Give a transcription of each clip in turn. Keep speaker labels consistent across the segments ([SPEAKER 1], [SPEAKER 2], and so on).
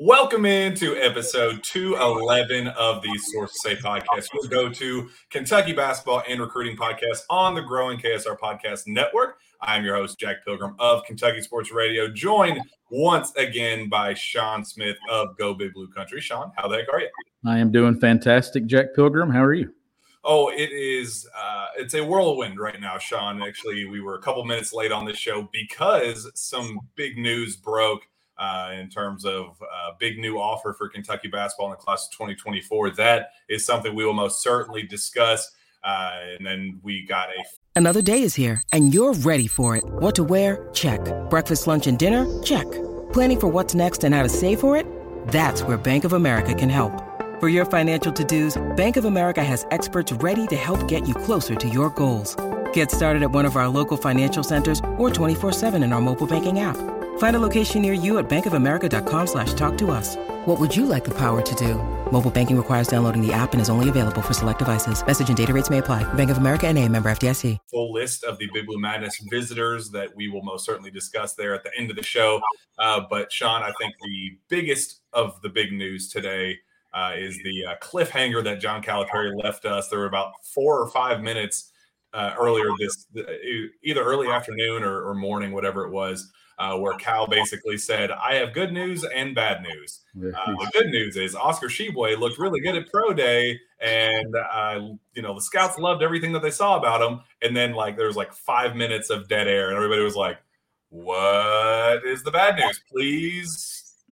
[SPEAKER 1] Welcome into episode 211 of the Sources Say podcast. We'll go to Kentucky basketball and recruiting podcast on the growing KSR podcast network. I'm your host, Jack Pilgrim of Kentucky Sports Radio, joined once again by Sean Smith of Go Big Blue Country. Sean, how the heck are you?
[SPEAKER 2] I am doing fantastic, Jack Pilgrim. How are you?
[SPEAKER 1] Oh, it is. Uh, it's a whirlwind right now, Sean. Actually, we were a couple minutes late on this show because some big news broke uh, in terms of uh, big new offer for Kentucky basketball in the class of 2024. That is something we will most certainly discuss. Uh, and then we got a.
[SPEAKER 3] Another day is here, and you're ready for it. What to wear? Check. Breakfast, lunch, and dinner? Check. Planning for what's next and how to save for it? That's where Bank of America can help. For your financial to dos, Bank of America has experts ready to help get you closer to your goals. Get started at one of our local financial centers or 24 7 in our mobile banking app. Find a location near you at bankofamerica.com slash talk to us. What would you like the power to do? Mobile banking requires downloading the app and is only available for select devices. Message and data rates may apply. Bank of America and a member FDIC.
[SPEAKER 1] Full list of the Big Blue Madness visitors that we will most certainly discuss there at the end of the show. Uh, but Sean, I think the biggest of the big news today uh, is the uh, cliffhanger that John Calipari left us. There were about four or five minutes uh, earlier this, either early afternoon or, or morning, whatever it was uh, where Cal basically said, I have good news and bad news. Uh, the good news is Oscar Tshiebwe looked really good at Pro Day, and uh, you know the scouts loved everything that they saw about him. And then like there was like five minutes of dead air, and everybody was like, "What is the bad news? Please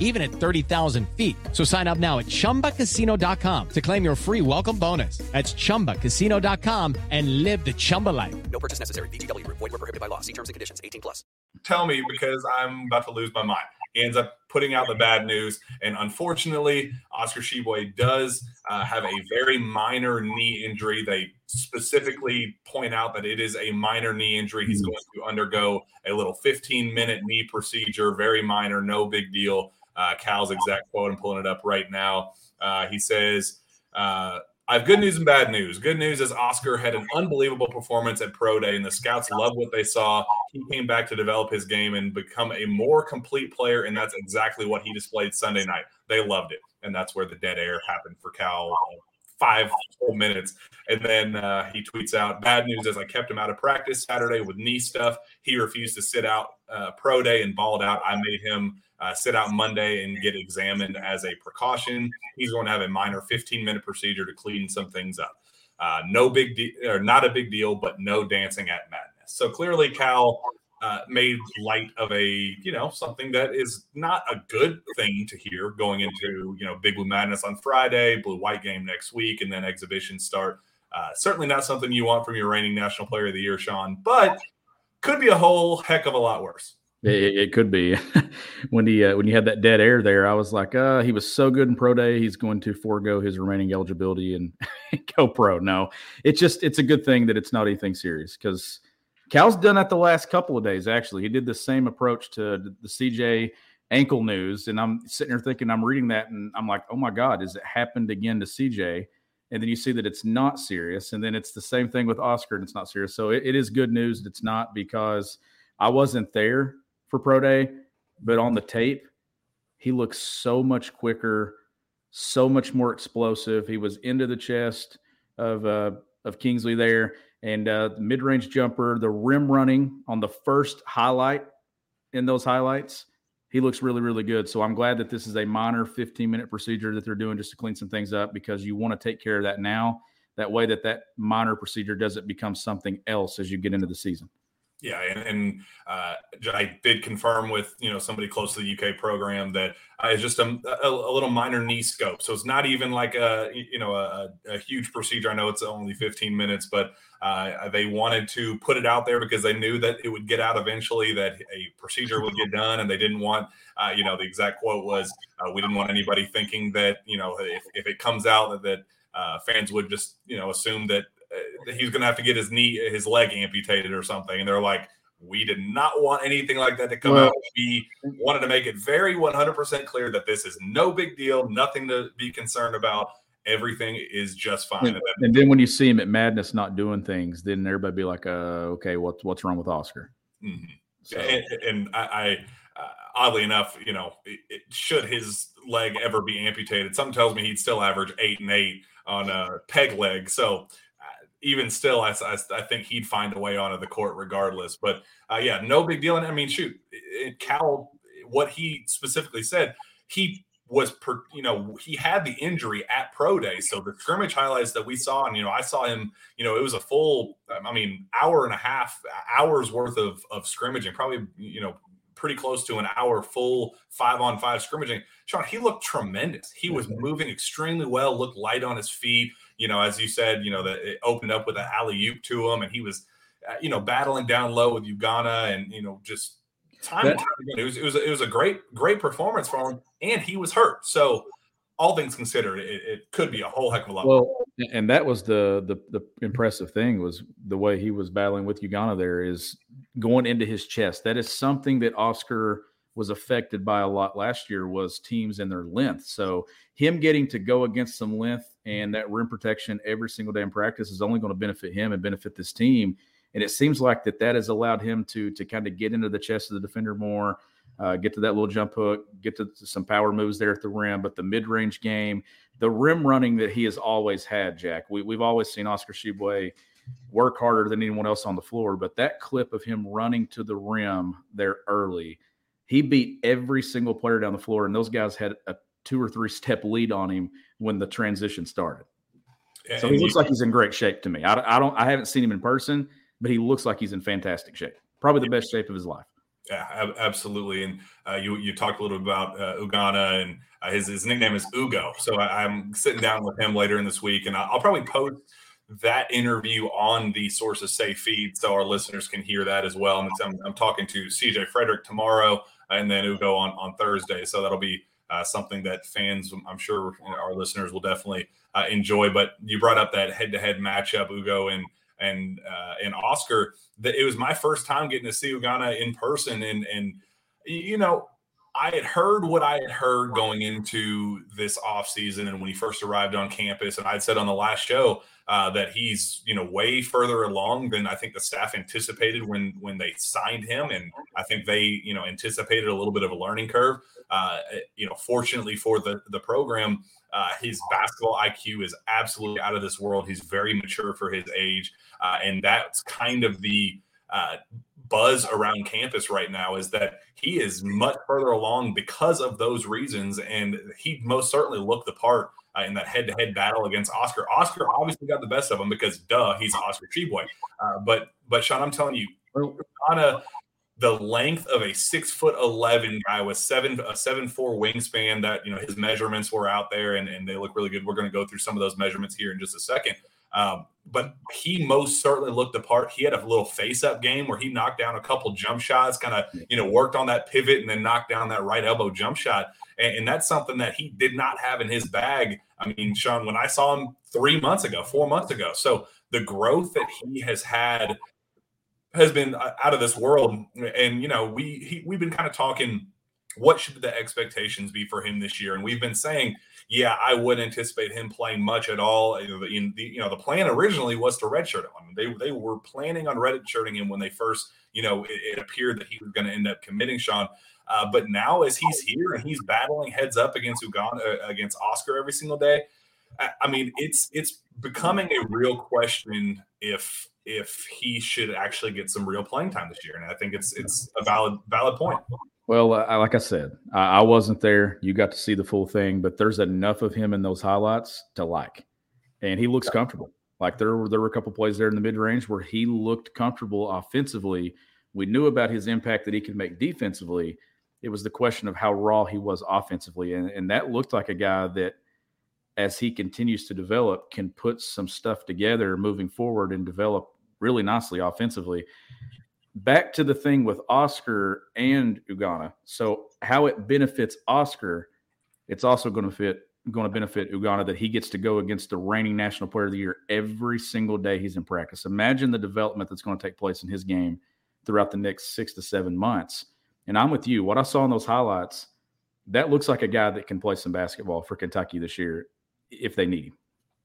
[SPEAKER 4] even at 30,000 feet. So sign up now at chumbacasino.com to claim your free welcome bonus. That's chumbacasino.com and live the Chumba life.
[SPEAKER 5] No purchase necessary. VGW, void, were prohibited by law. See terms and conditions 18 plus.
[SPEAKER 1] Tell me because I'm about to lose my mind. He ends up putting out the bad news. And unfortunately, Oscar Tshiebwe does uh, have a very minor knee injury. They specifically point out that it is a minor knee injury. He's going to undergo a little 15 minute knee procedure, very minor, no big deal. Uh, Cal's exact quote, I'm pulling it up right now. Uh, he says, uh, I have good news and bad news. Good news is Oscar had an unbelievable performance at Pro Day, and the scouts loved what they saw. He came back to develop his game and become a more complete player, and that's exactly what he displayed Sunday night. They loved it, and that's where the dead air happened for Cal. Uh, five whole minutes, and then uh, he tweets out, "Bad news is I kept him out of practice Saturday with knee stuff. He refused to sit out uh, Pro Day and balled out. I made him." Uh, sit out Monday and get examined as a precaution. He's going to have a minor 15 minute procedure to clean some things up. Uh, no big deal, or not a big deal, but no dancing at madness. So clearly, Cal uh, made light of a you know something that is not a good thing to hear going into you know Big Blue Madness on Friday, Blue White game next week, and then exhibitions start. Uh, certainly not something you want from your reigning National Player of the Year, Sean, but could be a whole heck of a lot worse.
[SPEAKER 2] It, it could be when he uh, when you had that dead air there. I was like, uh, he was so good in pro day. He's going to forego his remaining eligibility and go pro. No, it's just it's a good thing that it's not anything serious because Cal's done that the last couple of days. Actually, he did the same approach to the CJ ankle news, and I'm sitting here thinking, I'm reading that, and I'm like, oh my god, has it happened again to CJ? And then you see that it's not serious, and then it's the same thing with Oscar, and it's not serious. So it, it is good news. That it's not because I wasn't there for pro day, but on the tape, he looks so much quicker, so much more explosive. He was into the chest of uh, of Kingsley there, and uh, the mid range jumper, the rim running on the first highlight in those highlights. He looks really, really good. So I'm glad that this is a minor 15 minute procedure that they're doing just to clean some things up because you want to take care of that now That way that that minor procedure doesn't become something else as you get into the season.
[SPEAKER 1] Yeah, and, and uh, I did confirm with you know somebody close to the UK program that uh, it's just a, a, a, little minor knee scope, so it's not even like a you know a, a huge procedure. I know it's only 15 minutes, but uh, they wanted to put it out there because they knew that it would get out eventually, that a procedure would get done, and they didn't want uh, you know the exact quote was uh, we didn't want anybody thinking that you know if, if it comes out that, that uh, fans would just you know assume that he's going to have to get his knee, his leg amputated or something. And they're like, we did not want anything like that to come well, out. We wanted to make it very 100% clear that this is no big deal, nothing to be concerned about. Everything is just fine.
[SPEAKER 2] And, and then when you see him at Madness not doing things, then everybody be like, uh, okay, what's what's wrong with Oscar?
[SPEAKER 1] Mm-hmm. So. And, and, I, I uh, oddly enough, you know, it, it, should his leg ever be amputated, something tells me he'd still average eight and eight on a peg leg. So even still, I, I, I, think he'd find a way onto the court regardless. But uh, yeah, no big deal. And I mean, shoot, it, Cal, what he specifically said, he was, per, you know, he had the injury at pro day. So the scrimmage highlights that we saw, and, you know, I saw him, you know, it was a full, I mean, hour and a half, hours worth of, of scrimmaging, probably, you know, pretty close to an hour full five on five scrimmaging. Sean, he looked tremendous. He was moving extremely well, looked light on his feet you know, as you said, you know, that it opened up with an alley oop to him, and he was, uh, you know, battling down low with Ugonna, and you know, just time and time again, it was it was it was a great great performance for him, and he was hurt, so all things considered, it, it, could be a whole heck of a lot.
[SPEAKER 2] Well, and that was the, the the impressive thing was the way he was battling with Ugonna. There is going into his chest. That is something that Oscar was affected by a lot last year was teams and their length. So him getting to go against some length and that rim protection every single day in practice is only going to benefit him and benefit this team. And it seems like that that has allowed him to to kind of get into the chest of the defender more, uh, get to that little jump hook, get to some power moves there at the rim. But the mid range game, the rim running that he has always had, Jack. We, we've always seen Oscar Tshiebwe work harder than anyone else on the floor. But that clip of him running to the rim there early he beat every single player down the floor, and those guys had a two or three step lead on him when the transition started. Yeah, so he looks like he's in great shape to me. I, I, don't, I haven't seen him in person, but he looks like he's in fantastic shape. Probably the best shape of his life.
[SPEAKER 1] Yeah, absolutely. And uh, you you talked a little bit about uh, and uh, his his nickname is Ugo. So I, am sitting down with him later in this week, and I'll probably post that interview on the Sources Say feed so our listeners can hear that as well. And I'm, I'm talking to CJ Frederick tomorrow and then Ugo on, on Thursday. So that'll be uh, something that fans, I'm sure our listeners will definitely uh, enjoy. But you brought up that head to head matchup, Ugo and and uh, and Oscar. That it was my first time getting to see Ugonna in person, and and you know I had heard what I had heard going into this offseason and when he first arrived on campus. And I'd said on the last show uh, that he's, you know, way further along than I think the staff anticipated when when they signed him. And I think they, you know, anticipated a little bit of a learning curve. Uh, you know, fortunately for the, the program, uh, his basketball IQ is absolutely out of this world. He's very mature for his age. Uh, and that's kind of the uh, buzz around campus right now is that he is much further along because of those reasons, and he most certainly looked the part uh, in that head-to-head battle against Oscar. Oscar obviously got the best of him because, duh, he's Oscar Tshiebwe. Uh, but but Sean, I'm telling you, on a the length of a six foot eleven guy with seven a seven four wingspan that you know his measurements were out there and, and they look really good. We're going to go through some of those measurements here in just a second. Um, but he most certainly looked the part. He had a little face up game where he knocked down a couple jump shots, kind of, you know, worked on that pivot and then knocked down that right elbow jump shot. And, and, that's something that he did not have in his bag. I mean, Sean, when I saw him three months ago, four months ago. So the growth that he has had has been uh, out of this world. And, you know, we, he, we've been kind of talking what should the expectations be for him this year? And we've been saying, yeah, I wouldn't anticipate him playing much at all. In the, you know, the plan originally was to redshirt him. I mean, they they were planning on redshirting him when they first, you know, it, it appeared that he was going to end up committing Sean. Uh, but now, as he's here and he's battling heads up against Ugonna, uh, against Oscar every single day, I, I mean, it's it's becoming a real question if if he should actually get some real playing time this year. And I think it's it's a valid valid point.
[SPEAKER 2] Well, uh, like I said, I, I, wasn't there. You got to see the full thing, but there's enough of him in those highlights to like, and he looks comfortable. Like there were there were a couple plays there in the mid range where he looked comfortable offensively. We knew about his impact that he could make defensively. It was the question of how raw he was offensively, and, and that looked like a guy that, as he continues to develop, can put some stuff together moving forward and develop really nicely offensively. Back to the thing with Oscar and Ugonna. So how it benefits Oscar, it's also going to fit going to benefit Ugonna that he gets to go against the reigning national player of the year every single day he's in practice. Imagine the development that's going to take place in his game throughout the next six to seven months. And I'm with you. What I saw in those highlights, that looks like a guy that can play some basketball for Kentucky this year if they need him.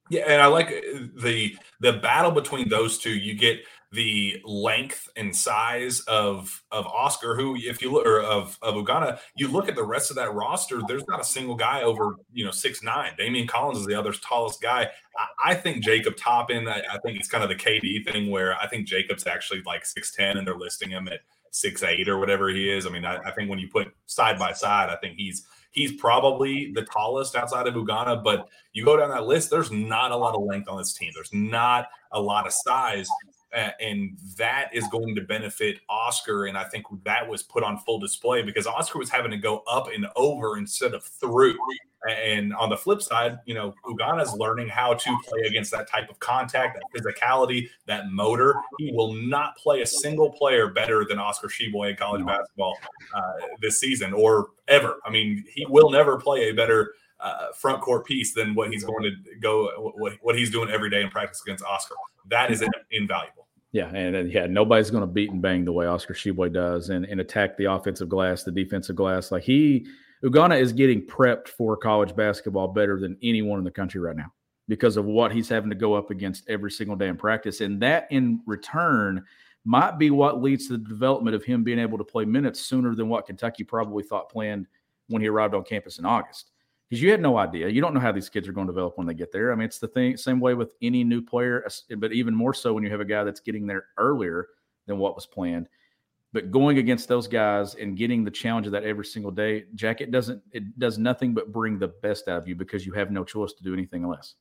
[SPEAKER 1] Yeah, and I like uh, the the battle between those two. You get the length and size of of Oscar, who if you look or of of Ugonna, you look at the rest of that roster. There's not a single guy over you know six nine. Daimion Collins is the other tallest guy. I, I think Jacob Toppin. I, I, think it's kind of the KD thing where I think Jacob's actually like six ten, and they're listing him at six eight or whatever he is. I mean, I, I think when you put side by side, I think he's He's probably the tallest outside of Ugonna, but you go down that list, there's not a lot of length on this team. There's not a lot of size. And that is going to benefit Oscar. And I think that was put on full display because Oscar was having to go up and over instead of through. And on the flip side, you know, is learning how to play against that type of contact, that physicality, that motor. He will not play a single player better than Oscar Tshiebwe in college basketball uh, this season or ever. I mean, he will never play a better uh, front court piece than what he's going to go, what, what he's doing every day in practice against Oscar. That is invaluable.
[SPEAKER 2] Yeah, and, yeah, nobody's going to beat and bang the way Oscar Tshiebwe does, and, and attack the offensive glass, the defensive glass. Like he Ugonna is getting prepped for college basketball better than anyone in the country right now because of what he's having to go up against every single day in practice. And that in return might be what leads to the development of him being able to play minutes sooner than what Kentucky probably thought planned when he arrived on campus in August. Because you had no idea. You don't know how these kids are going to develop when they get there. I mean, it's the thing, same way with any new player, but even more so when you have a guy that's getting there earlier than what was planned. But going against those guys and getting the challenge of that every single day, Jack, it doesn't it does nothing but bring the best out of you because you have no choice to do anything less.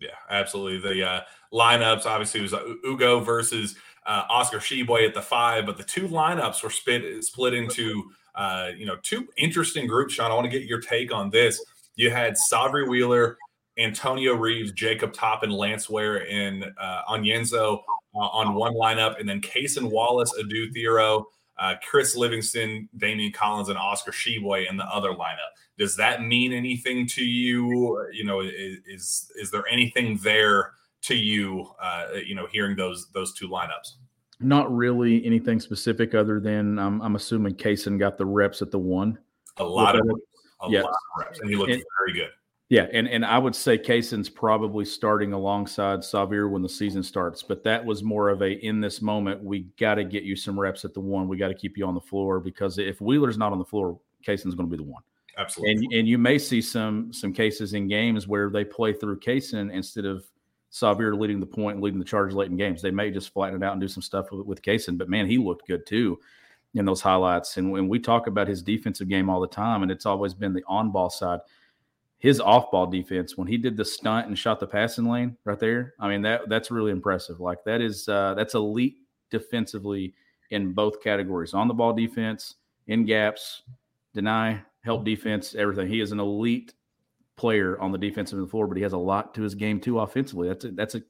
[SPEAKER 1] Yeah, absolutely. The uh, lineups obviously was uh, Ugo versus uh, Oscar Tshiebwe at the five, but the two lineups were split split into uh, you know two interesting groups. Sean, I want to get your take on this. You had Sahvir Wheeler, Antonio Reeves, Jacob Toppin, Lance Ware, and uh, Onyenso uh, on one lineup, and then Cason Wallace, Adou Thiero, uh, Chris Livingston, Daimion Collins, and Oscar Tshiebwe in the other lineup. Does that mean anything to you? You know, is is, is there anything there to you? Uh, you know, hearing those those two lineups.
[SPEAKER 2] Not really anything specific, other than I'm, I'm assuming Cason got the reps at the one.
[SPEAKER 1] A lot of, a yeah. lot of reps, and he looked and, very good.
[SPEAKER 2] Yeah, and and I would say Cason's probably starting alongside Sahvir when the season starts, but that was more of a in this moment we got to get you some reps at the one. We got to keep you on the floor because if Wheeler's not on the floor, Cason's going to be the one.
[SPEAKER 1] Absolutely.
[SPEAKER 2] And and you may see some some cases in games where they play through Cason instead of Sahvir leading the point and leading the charge late in games. They may just flatten it out and do some stuff with, with Cason, but man, he looked good too in those highlights. And when we talk about his defensive game all the time, and it's always been the on ball side his off ball defense when he did the stunt and shot the passing lane right there. I mean that that's really impressive. Like that is uh, that's elite defensively in both categories on the ball defense, in gaps, deny, help defense, everything. He is an elite player on the defensive floor, but he has a lot to his game too offensively. That's a, that's a,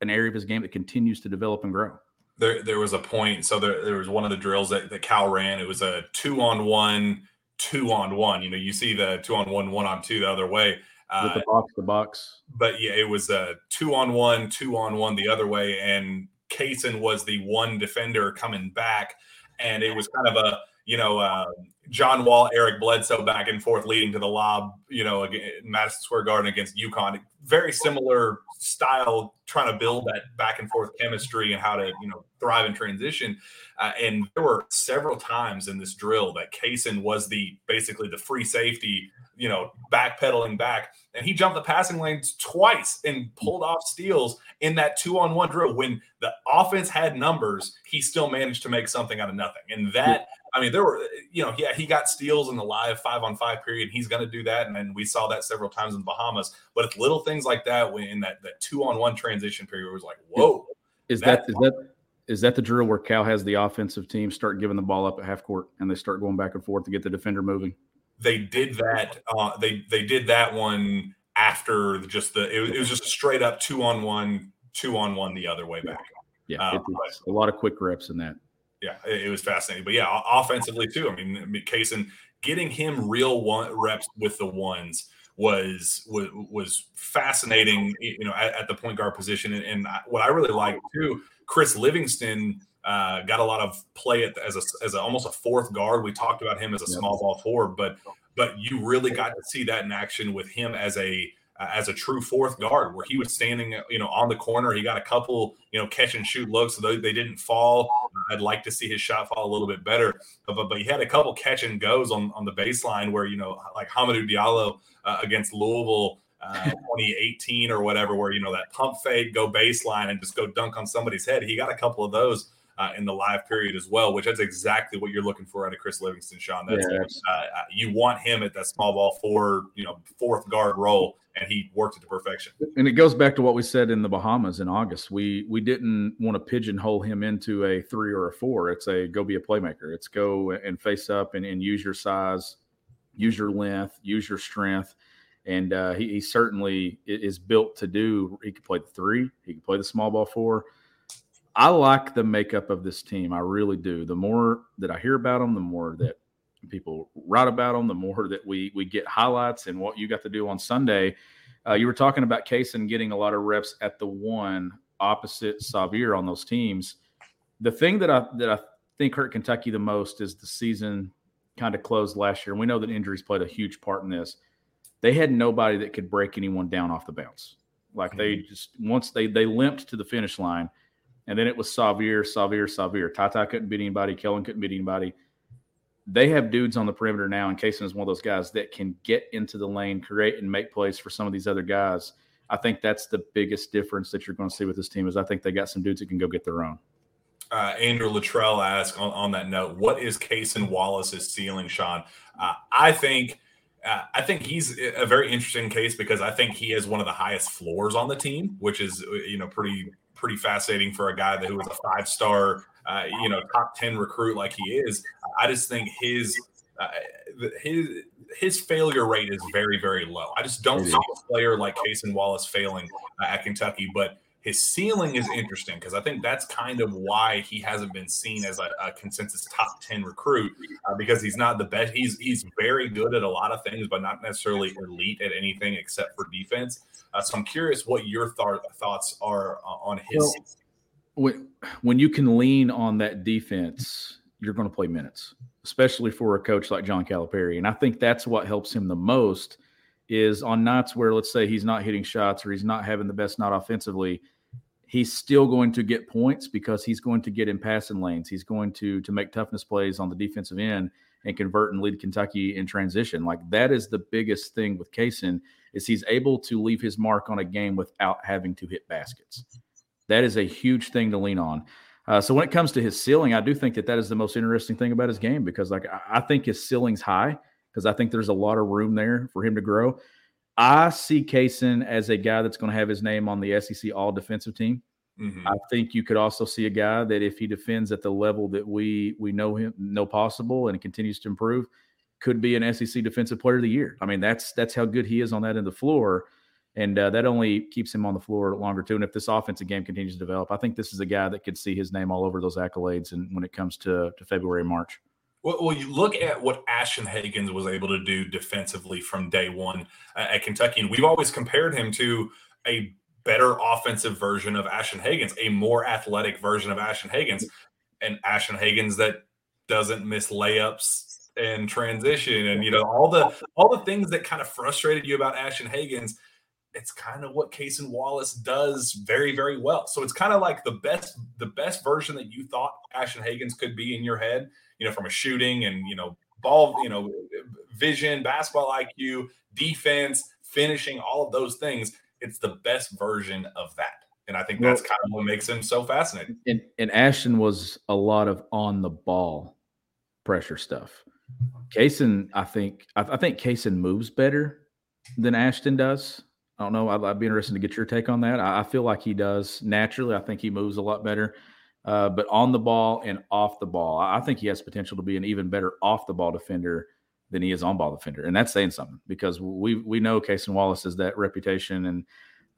[SPEAKER 2] an area of his game that continues to develop and grow.
[SPEAKER 1] There, there was a point. So there, there was one of the drills that, that Cal ran. It was a two on one two on one. You know, you see the two on one, one on two the other way.
[SPEAKER 2] Uh, With the box, the box.
[SPEAKER 1] But yeah, it was a two on one, two on one the other way, and Cason was the one defender coming back, and it was kind of a you know uh, John Wall, Eric Bledsoe back and forth, leading to the lob. You know, Madison Square Garden against UConn. Very similar style, trying to build that back and forth chemistry and how to you know thrive in transition. Uh, and there were several times in this drill that Cason was the basically the free safety, you know, backpedaling back, and he jumped the passing lanes twice and pulled off steals in that two on one drill. When the offense had numbers, he still managed to make something out of nothing, and that. I mean, there were, you know, yeah, he got steals in the live five on five period. He's going to do that, and then we saw that several times in the Bahamas. But it's little things like that when in that that two on one transition period, was like, whoa.
[SPEAKER 2] Is that is that is that the drill where Cal has the offensive team start giving the ball up at half court and they start going back and forth to get the defender moving?
[SPEAKER 1] They did that. Uh, they they did that one after just the. It, it was just a straight up two on one, two on one the other way back.
[SPEAKER 2] Yeah, um, a lot of quick reps in that.
[SPEAKER 1] Yeah, it, it, was fascinating. But yeah, offensively too. I mean, Cason getting him real one reps with the ones was was was fascinating. You know, at, at the point guard position, and, and what I really like too Chris Livingston uh, got a lot of play at, as a as a, almost a fourth guard. We talked about him as a small ball forward, but but you really got to see that in action with him as a uh, as a true fourth guard, where he was standing, you know, on the corner. He got a couple, you know, catch and shoot looks, so they, they didn't fall. I'd like to see his shot fall a little bit better, but but, he had a couple catch and goes on on the baseline where you know, like Hamidou Diallo uh, against Louisville uh, 2018 or whatever, where you know that pump fake, go baseline, and just go dunk on somebody's head. He got a couple of those uh, in the live period as well, which that's exactly what you're looking for out of Chris Livingston, Sean. That's yeah, uh, uh, you want him at that small ball four, you know, fourth guard role, and he worked it to perfection.
[SPEAKER 2] And it goes back to what we said in the Bahamas in August. We we didn't want to pigeonhole him into a three or a four. It's a go be a playmaker. It's go and face up and, and use your size, use your length, use your strength and uh, he, he, certainly is built to do. He can play the three, he can play the small ball four. I like the makeup of this team. I really do. The more that I hear about them, the more that people write about them, the more that we we get highlights and what you got to do on Sunday. Uh, you were talking about Cason getting a lot of reps at the one opposite Sahvir on those teams. The thing that I that I think hurt Kentucky the most is the season kind of closed last year. We know that injuries played a huge part in this they had nobody that could break anyone down off the bounce. Like mm-hmm. they just once they they limped to the finish line, and then it was Sahvir, Sahvir, Sahvir. Tata couldn't beat anybody. Kellan couldn't beat anybody. They have dudes on the perimeter now, and Cason is one of those guys that can get into the lane, create and make plays for some of these other guys. I think that's the biggest difference that you're going to see with this team is I think they got some dudes that can go get their own.
[SPEAKER 1] Uh, Andrew Luttrell asked on, on, that note, what is Cason Wallace's ceiling, Sean? Uh, I think uh, I think he's a very interesting case because I think he has one of the highest floors on the team, which is uh, you know pretty pretty fascinating for a guy that who was a five star uh, you know top ten recruit like he is. I just think his uh, his his failure rate is very very low. I just don't see a player like Cason Wallace failing uh, at Kentucky, but his ceiling is interesting because I think that's kind of why he hasn't been seen as a, a consensus top 10 recruit uh, because he's not the best. He's he's very good at a lot of things, but not necessarily elite at anything except for defense. Uh, so I'm curious what your th- thoughts are uh, on his. Well,
[SPEAKER 2] when, when you can lean on that defense, you're going to play minutes, especially for a coach like John Calipari. And I think that's what helps him the most is on nights where let's say he's not hitting shots or he's not having the best night offensively – he's still going to get points because he's going to get in passing lanes. He's going to to make toughness plays on the defensive end and convert and lead Kentucky in transition. Like that is the biggest thing with Cason is he's able to leave his mark on a game without having to hit baskets. That is a huge thing to lean on. Uh, so when it comes to his ceiling, I do think that that is the most interesting thing about his game because like I, think his ceiling's high because I think there's a lot of room there for him to grow. I see Cason as a guy that's going to have his name on the SEC All Defensive Team. Mm-hmm. I think you could also see a guy that if he defends at the level that we we know him know possible and continues to improve, could be an SEC Defensive Player of the Year. I mean, that's that's how good he is on that end of the floor, and uh, that only keeps him on the floor longer too. And if this offensive game continues to develop, I think this is a guy that could see his name all over those accolades. And when it comes to to February March.
[SPEAKER 1] Well, well, you look at what Ashton Hagans was able to do defensively from day one at Kentucky, and we've always compared him to a better offensive version of Ashton Hagans, a more athletic version of Ashton Hagans, and Ashton Hagans that doesn't miss layups and transition, and you know all the all the things that kind of frustrated you about Ashton Hagans. It's kind of what Cason Wallace does very, very well. So it's kind of like the best, the best version that you thought Ashton Hagans could be in your head you know, from a shooting and, you know, ball, you know, vision, basketball IQ, defense, finishing, all of those things. It's the best version of that. And I think that's kind of what makes him so fascinating.
[SPEAKER 2] And, and Ashton was a lot of on the ball pressure stuff. Cason, I think I, I think Cason moves better than Ashton does. I don't know. I'd, I'd, be interested to get your take on that. I, I, feel like he does naturally. I think he moves a lot better. Uh, but on the ball and off the ball, I think he has potential to be an even better off the ball defender than he is on ball defender, and that's saying something because we we know Cason Wallace has that reputation and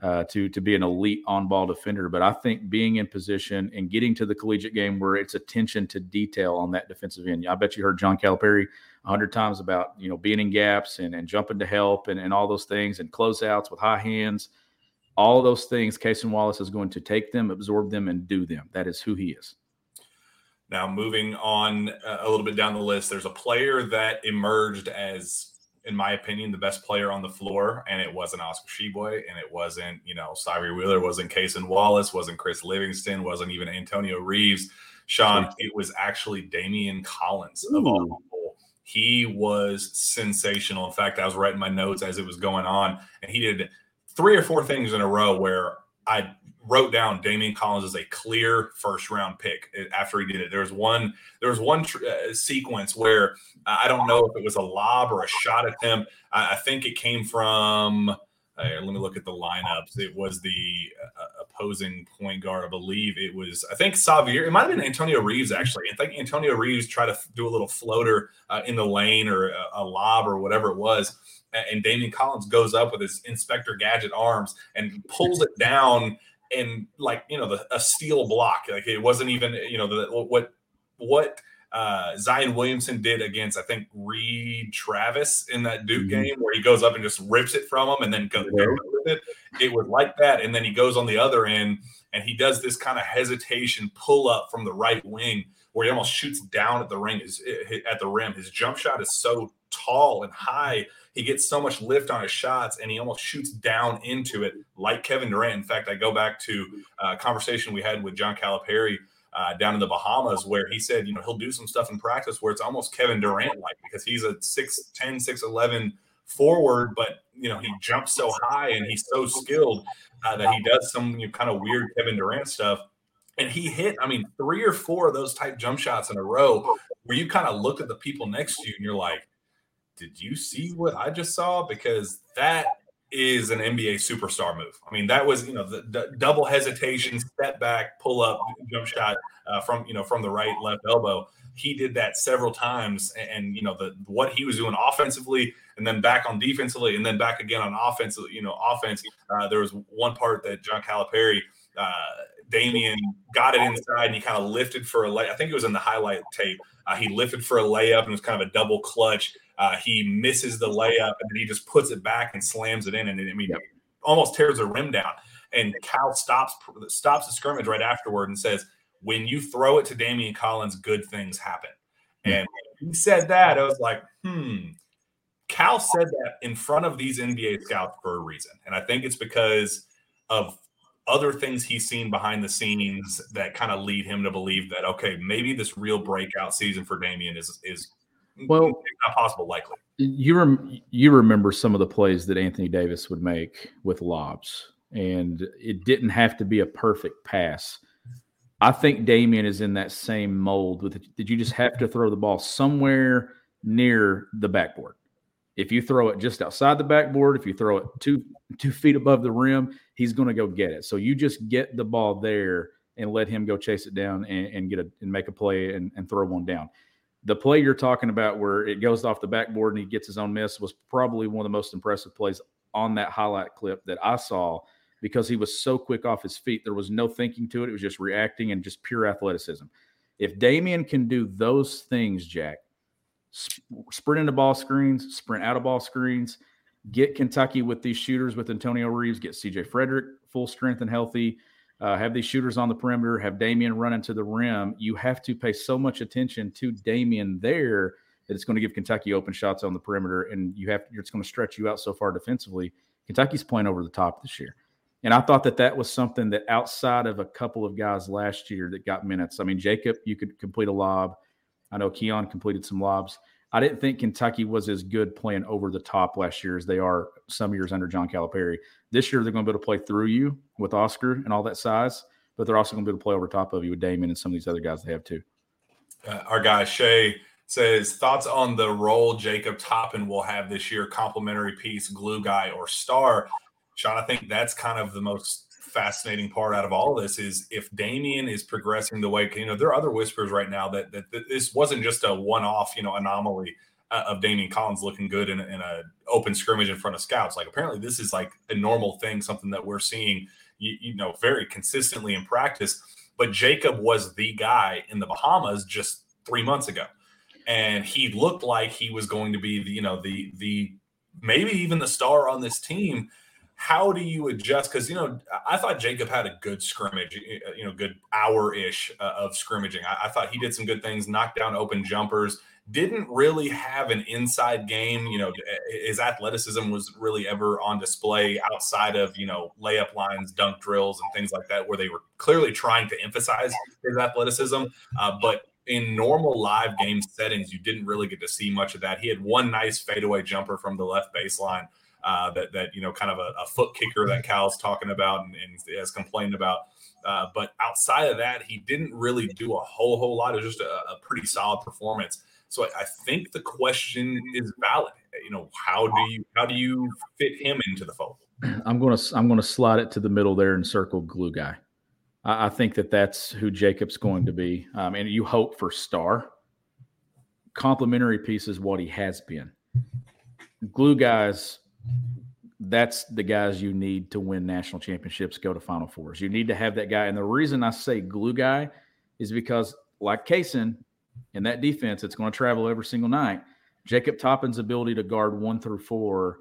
[SPEAKER 2] uh, to to be an elite on ball defender. But I think being in position and getting to the collegiate game where it's attention to detail on that defensive end. I bet you heard John Calipari hundred times about you know being in gaps and, and jumping to help and, and all those things and closeouts with high hands. All those things, Cason Wallace is going to take them, absorb them, and do them. That is who he is.
[SPEAKER 1] Now, moving on uh, a little bit down the list, there's a player that emerged as in my opinion, the best player on the floor, and it wasn't Oscar Tshiebwe, and it wasn't, you know, Sahvir Wheeler, wasn't Cason Wallace, wasn't Chris Livingston, wasn't even Antonio Reeves. Sean, it was actually Daimion Collins Ooh. of all. He was sensational. In fact, I was writing my notes as it was going on, and he did three or four things in a row where I wrote down Daimion Collins as a clear first round pick after he did it. There was one there was one tr- uh, sequence where uh, I don't know if it was a lob or a shot attempt. I, I think it came from. Uh, let me look at the lineups. It was the uh, opposing point guard, I believe. It was, I think Sahvir. It might have been Antonio Reeves actually. I think Antonio Reeves tried to do a little floater uh, in the lane or a, a lob or whatever it was and Daimion Collins goes up with his Inspector Gadget arms and pulls it down and like you know the, a steal block like it wasn't even you know the what what uh, Zion Williamson did against I think Reid Travis in that Duke mm-hmm. game where he goes up and just rips it from him and then goes with it. It was like that, and then he goes on the other end and he does this kind of hesitation pull up from the right wing where he almost shoots down at the ring is at the rim. His jump shot is so tall and high he gets so much lift on his shots and he almost shoots down into it like Kevin Durant. In fact, I go back to a conversation we had with John Calipari uh, down in the Bahamas where he said, you know, he'll do some stuff in practice where it's almost Kevin Durant like because he's a 6'10, 6'11 forward, but, you know, he jumps so high and he's so skilled uh, that he does some you know, kind of weird Kevin Durant stuff. And he hit, I mean, three or four of those type jump shots in a row where you kind of look at the people next to you and you're like, did you see what I just saw? Because that is an NBA superstar move. I mean, that was you know the, the double hesitation, step back, pull up, jump shot uh, from you know from the right left elbow. He did that several times, and, and, you know the what he was doing offensively, and then back on defensively, and then back again on offense. You know, offense. Uh, there was one part that John Calipari. Uh, Daimion got it inside and he kind of lifted for a lay. I think it was in the highlight tape. Uh, he lifted for a layup and it was kind of a double clutch. Uh, he misses the layup and then he just puts it back and slams it in. And I mean, yep. almost tears the rim down. And Cal stops stops the scrimmage right afterward and says, "When you throw it to Daimion Collins, good things happen." And he said that, I was like, "Hmm." Cal said that in front of these NBA scouts for a reason, and I think it's because of other things he's seen behind the scenes that kind of lead him to believe that okay, maybe this real breakout season for Daimion is is
[SPEAKER 2] well
[SPEAKER 1] not possible likely.
[SPEAKER 2] You rem- you remember some of the plays that Anthony Davis would make with lobs, and it didn't have to be a perfect pass. I think Daimion is in that same mold. With did you just have to throw the ball somewhere near the backboard? If you throw it just outside the backboard, if you throw it two two feet above the rim, he's going to go get it. So you just get the ball there and let him go chase it down and, and get a and make a play and, and throw one down the play you're talking about where it goes off the backboard and he gets his own miss was probably one of the most impressive plays on that highlight clip that I saw because he was so quick off his feet. There was no thinking to it. It was just reacting and just pure athleticism. If Daimion can do those things, Jack, sprint into ball screens, sprint out of ball screens, get Kentucky with these shooters with Antonio Reeves, get CJ Frederick full strength and healthy, uh, have these shooters on the perimeter, have Daimion run into the rim, you have to pay so much attention to Daimion there that it's going to give Kentucky open shots on the perimeter, and you have it's going to stretch you out so far defensively. Kentucky's playing over the top this year, and I thought that that was something that outside of a couple of guys last year that got minutes. I mean, Jacob, you could complete a lob. I know Keion completed some lobs. I didn't think Kentucky was as good playing over the top last year as they are some years under John Calipari. This year, they're going to be able to play through you with Oscar and all that size, but they're also going to be able to play over top of you with Daimion and some of these other guys they have too.
[SPEAKER 1] Uh, our guy Shay says thoughts on the role Jacob Toppin will have this year, complimentary piece, glue guy, or star. Sean, I think that's kind of the most fascinating part out of all this is if Daimion is progressing the way you know there are other whispers right now that that, that this wasn't just a one-off you know anomaly uh, of Daimion Collins looking good in, in a open scrimmage in front of scouts. Like apparently this is like a normal thing, something that we're seeing you, you know very consistently in practice. But Jacob was the guy in the Bahamas just three months ago, and he looked like he was going to be the you know the the maybe even the star on this team how do you adjust? Because you know, I thought Jacob had a good scrimmage, you know, good hour ish uh, of scrimmaging. I, I, thought he did some good things, knocked down open jumpers. Didn't really have an inside game. You know, his athleticism was really ever on display outside of you know layup lines, dunk drills, and things like that, where they were clearly trying to emphasize his athleticism. Uh, but in normal live game settings, you didn't really get to see much of that. He had one nice fadeaway jumper from the left baseline uh, that that you know kind of a, a, foot kicker that Cal's talking about and, and has complained about. Uh, but outside of that, he didn't really do a whole whole lot. It was just a, a pretty solid performance. So I, I, think the question is valid. You know, how do you how do you fit him into the fold?
[SPEAKER 2] I'm gonna I'm gonna slide it to the middle there and circle glue guy. I, I think that that's who Jacob's going to be, um, and you hope for star. Complementary piece is what he has been. Glue guys that's the guys you need to win national championships, go to Final Fours. You need to have that guy. And the reason I say glue guy is because, like Cason, in that defense, it's going to travel every single night. Jacob Toppin's ability to guard one through four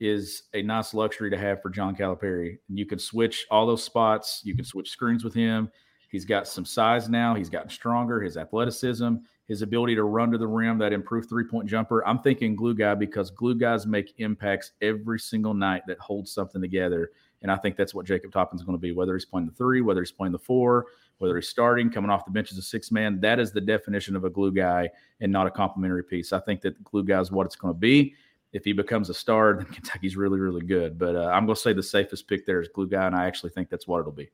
[SPEAKER 2] is a nice luxury to have for John Calipari. You can switch all those spots. You can switch screens with him. He's got some size now. He's gotten stronger. His athleticism, his ability to run to the rim, that improved three point jumper. I'm thinking glue guy because glue guys make impacts every single night that hold something together. And I think that's what Jacob Toppin's going to be, whether he's playing the three, whether he's playing the four, whether he's starting, coming off the bench as a six man. That is the definition of a glue guy and not a complimentary piece. I think that glue guy is what it's going to be. If he becomes a star, then Kentucky's really, really good. But uh, I'm going to say the safest pick there is glue guy, and I actually think that's what it'll be.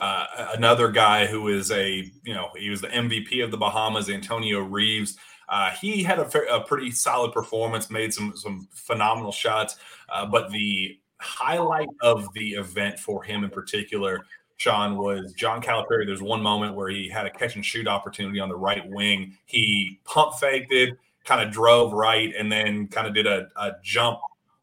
[SPEAKER 1] Uh, another guy who is a, you know, he was the MVP of the Bahamas, Antonio Reeves. Uh, he had a, a, pretty solid performance, made some some phenomenal shots. Uh, but the highlight of the event for him in particular, Sean, was John Calipari. There's one moment where he had a catch and shoot opportunity on the right wing. He pump faked it, kind of drove right, and then kind of did a, a jump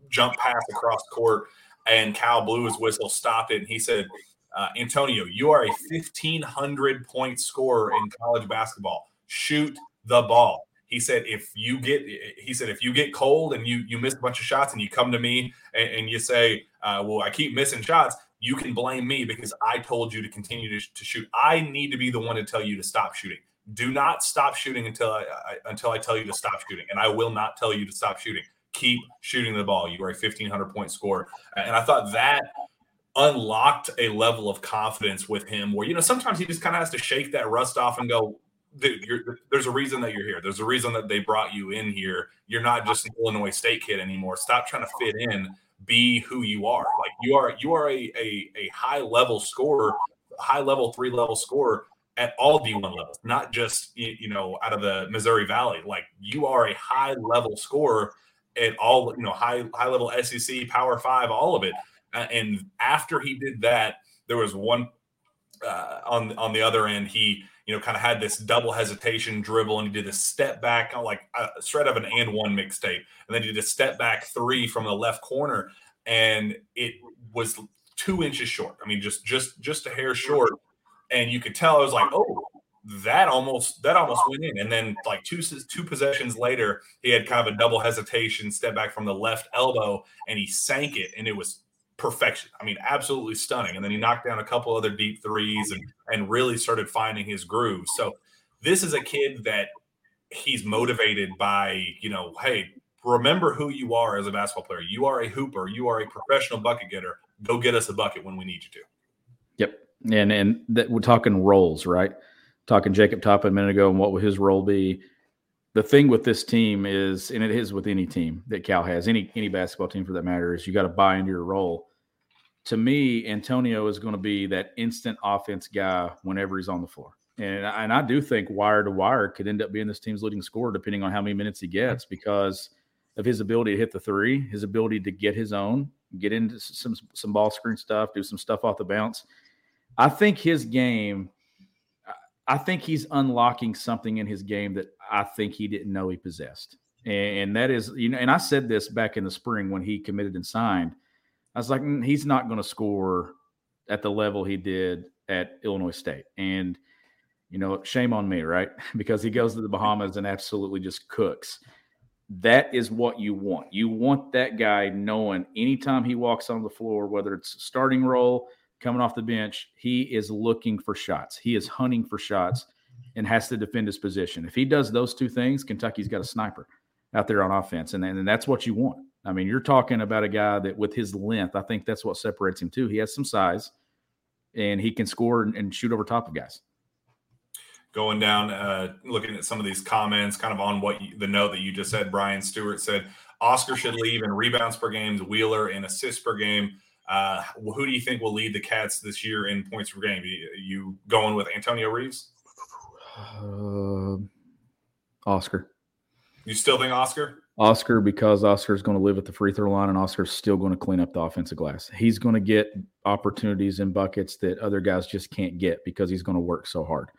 [SPEAKER 1] jump pass across court. And Cal blew his whistle, stopped it, and he said, uh, Antonio, you are a 1,500 point scorer in college basketball. Shoot the ball. He said, if you get, he said, if you get cold and you you miss a bunch of shots and you come to me and, and you say, uh, well, I keep missing shots, you can blame me because I told you to continue to, to, shoot. I need to be the one to tell you to stop shooting. Do not stop shooting until I, I until I tell you to stop shooting, and I will not tell you to stop shooting. Keep shooting the ball. You are a 1,500 point scorer, and I thought that unlocked a level of confidence with him where, you know, sometimes he just kind of has to shake that rust off and go, there's a reason that you're here. There's a reason that they brought you in here. You're not just an Illinois State kid anymore. Stop trying to fit in. Be who you are. Like you are, you are a a, a high level scorer, high level three level scorer at all D1 levels, not just you know out of the Missouri Valley. Like you are a high level scorer at all, you know, high high level SEC, Power Five, all of it. Uh, and after he did that, there was one uh, on on the other end. He you know kind of had this double hesitation dribble, and he did a step back, like a shred of an and one mixtape, and then he did a step back three from the left corner, and it was two inches short. I mean, just just just a hair short, and you could tell I was like, oh, that almost that almost went in. And then like two two possessions later, he had kind of a double hesitation step back from the left elbow, and he sank it, and it was perfection. I mean, absolutely stunning. And then he knocked down a couple other deep threes and and really started finding his groove. So this is a kid that he's motivated by, you know, hey, remember who you are as a basketball player. You are a hooper, you are a professional bucket getter. Go get us a bucket when we need you to.
[SPEAKER 2] Yep. And and that we're talking roles, right? Talking Jacob Toppin minute ago and what will his role be? The thing with this team is, and it is with any team that Cal has, any any basketball team for that matter, is you got to buy into your role. To me, Antonio is going to be that instant offense guy whenever he's on the floor. And, and I do think wire to wire could end up being this team's leading scorer, depending on how many minutes he gets, because of his ability to hit the three, his ability to get his own, get into some some ball screen stuff, do some stuff off the bounce. I think his game, I think he's unlocking something in his game that I think he didn't know he possessed. And that is, you know, and I said this back in the spring when he committed and signed. I was like, mm, he's not going to score at the level he did at Illinois State. And, you know, shame on me, right? Because he goes to the Bahamas and absolutely just cooks. That is what you want. You want that guy knowing anytime he walks on the floor, whether it's starting role, coming off the bench, he is looking for shots. He is hunting for shots and has to defend his position. If he does those two things, Kentucky's got a sniper out there on offense. And, and that's what you want. I mean, you're talking about a guy that with his length, I think that's what separates him too. He has some size and he can score and, and shoot over top of guys.
[SPEAKER 1] Going down, uh, looking at some of these comments, kind of on what you, the note that you just said, Brian Stewart said Oscar should leave in rebounds per game, Wheeler in assists per game. Uh, who do you think will lead the Cats this year in points per game? You, you going with Antonio Reeves?
[SPEAKER 2] Uh, Oscar.
[SPEAKER 1] You still think Oscar?
[SPEAKER 2] Oscar, because Oscar's going to live at the free throw line and Oscar's still going to clean up the offensive glass. He's going to get opportunities and buckets that other guys just can't get because he's going to work so hard.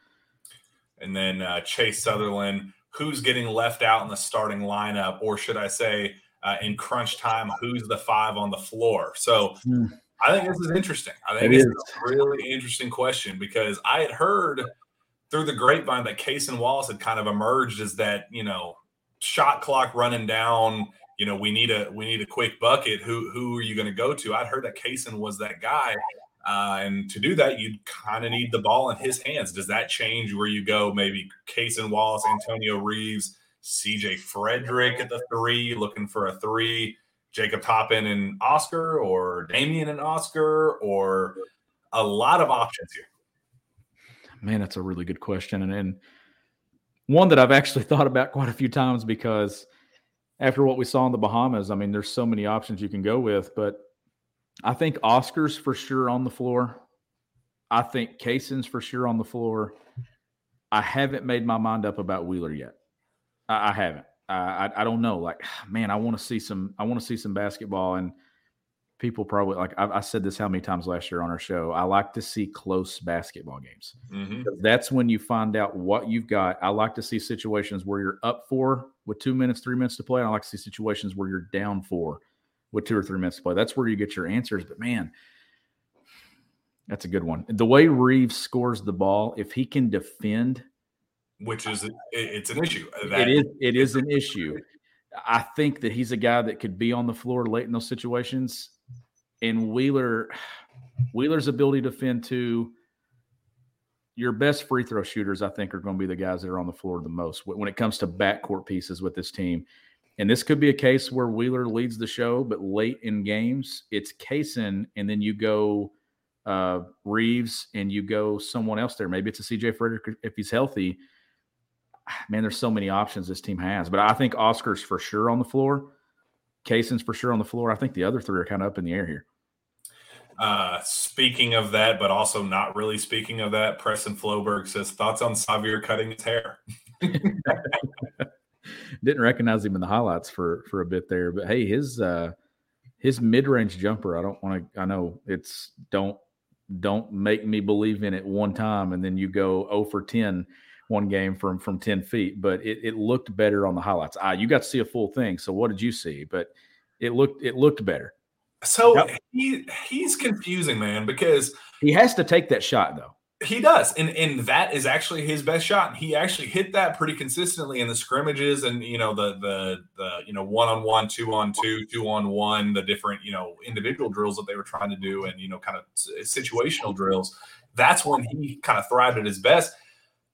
[SPEAKER 1] And then uh, Chase Sutherland, who's getting left out in the starting lineup, or should I say, uh, in crunch time, who's the five on the floor? So mm. I think this is interesting. I think it it's a really interesting question because I had heard through the grapevine that Cason Wallace had kind of emerged as that, you know, shot clock running down. You know, we need a we need a quick bucket. Who who are you going to go to? I'd heard that Cason was that guy, uh, and to do that, you kind of need the ball in his hands. Does that change where you go? Maybe Cason Wallace, Antonio Reeves, C.J. Frederick at the three, looking for a three. Jacob Toppin and Oscar, or Daimion and Oscar, or a lot of options here.
[SPEAKER 2] Man, that's a really good question, and. and one that I've actually thought about quite a few times because after what we saw in the Bahamas, I mean, there's so many options you can go with, but I think Oscar's for sure on the floor. I think Cason's for sure on the floor. I haven't made my mind up about Wheeler yet. I, I haven't. I, I, I don't know. Like, man, I want to see some. I want to see some basketball, and people probably like I, I, said this how many times last year on our show. I like to see close basketball games. Mm-hmm. That's when you find out what you've got. I like to see situations where you're up four with two minutes, three minutes to play. I like to see situations where you're down four with two or three minutes to play. That's where you get your answers. But man, that's a good one. The way Reeves scores the ball, if he can defend,
[SPEAKER 1] which is it's an issue.
[SPEAKER 2] That- it is. It is an issue. I think that he's a guy that could be on the floor late in those situations and Wheeler, Wheeler's ability to defend to your best free throw shooters, I think, are going to be the guys that are on the floor the most when it comes to backcourt pieces with this team. And this could be a case where Wheeler leads the show, but late in games, it's Cason, and then you go uh, Reeves and you go someone else there. Maybe it's a CJ Frederick if he's healthy. Man, there's so many options this team has, but I think Oscar's for sure on the floor. Cason's for sure on the floor. I think the other three are kind of up in the air here.
[SPEAKER 1] Uh, speaking of that, but also not really speaking of that, Preston Floberg says thoughts on Sahvir cutting his hair.
[SPEAKER 2] Didn't recognize him in the highlights for for a bit there, but hey, his uh his mid range jumper. I don't want to. I know it's don't don't make me believe in it one time and then you go 0 for 10 one game from from 10 feet, but it, it looked better on the highlights. Ah, you got to see a full thing. So what did you see? But it looked it looked better.
[SPEAKER 1] So yep. he he's confusing, man, because
[SPEAKER 2] he has to take that shot though.
[SPEAKER 1] He does, and and that is actually his best shot. He actually hit that pretty consistently in the scrimmages, and you know the the the you know one on one, two on two, two on one, the different you know individual drills that they were trying to do, and you know kind of situational drills. That's when he kind of thrived at his best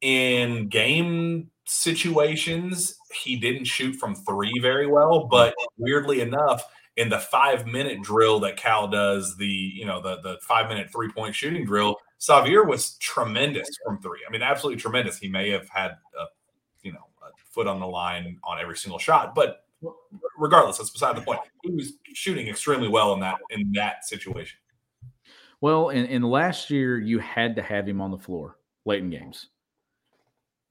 [SPEAKER 1] in game situations, he didn't shoot from three very well, but weirdly enough, in the five minute drill that Cal does, the you know the the five minute three point shooting drill, Sahvir was tremendous from three. I mean, absolutely tremendous. He may have had a you know a foot on the line on every single shot, but regardless, that's beside the point. He was shooting extremely well in that in that situation.
[SPEAKER 2] Well, in, in last year, you had to have him on the floor late in games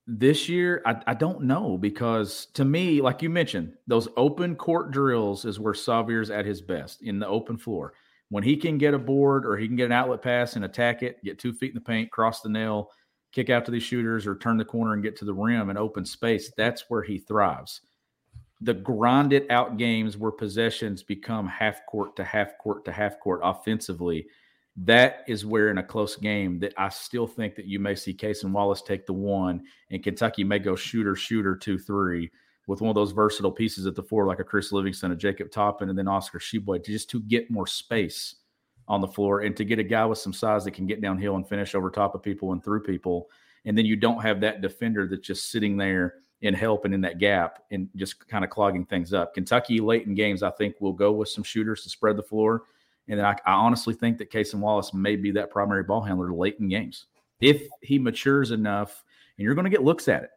[SPEAKER 2] This year, I, I don't know because to me, like you mentioned, those open court drills is where Sahvir's at his best in the open floor. When he can get a board or he can get an outlet pass and attack it, get two feet in the paint, cross the nail, kick out to these shooters, or turn the corner and get to the rim and open space, that's where he thrives. The grinded out games where possessions become half court to half court to half court offensively that is where in a close game that I still think that you may see Cason Wallace take the one and Kentucky may go shooter, shooter, two, three with one of those versatile pieces at the four, like a Chris Livingston, a Jacob Toppin, and then Oscar Tshiebwe, just to get more space on the floor and to get a guy with some size that can get downhill and finish over top of people and through people. And then you don't have that defender that's just sitting there and helping in that gap and just kind of clogging things up. Kentucky late in games, I think, will go with some shooters to spread the floor and I, I honestly think that Cason Wallace may be that primary ball handler late in games if he matures enough. And you're going to get looks at it.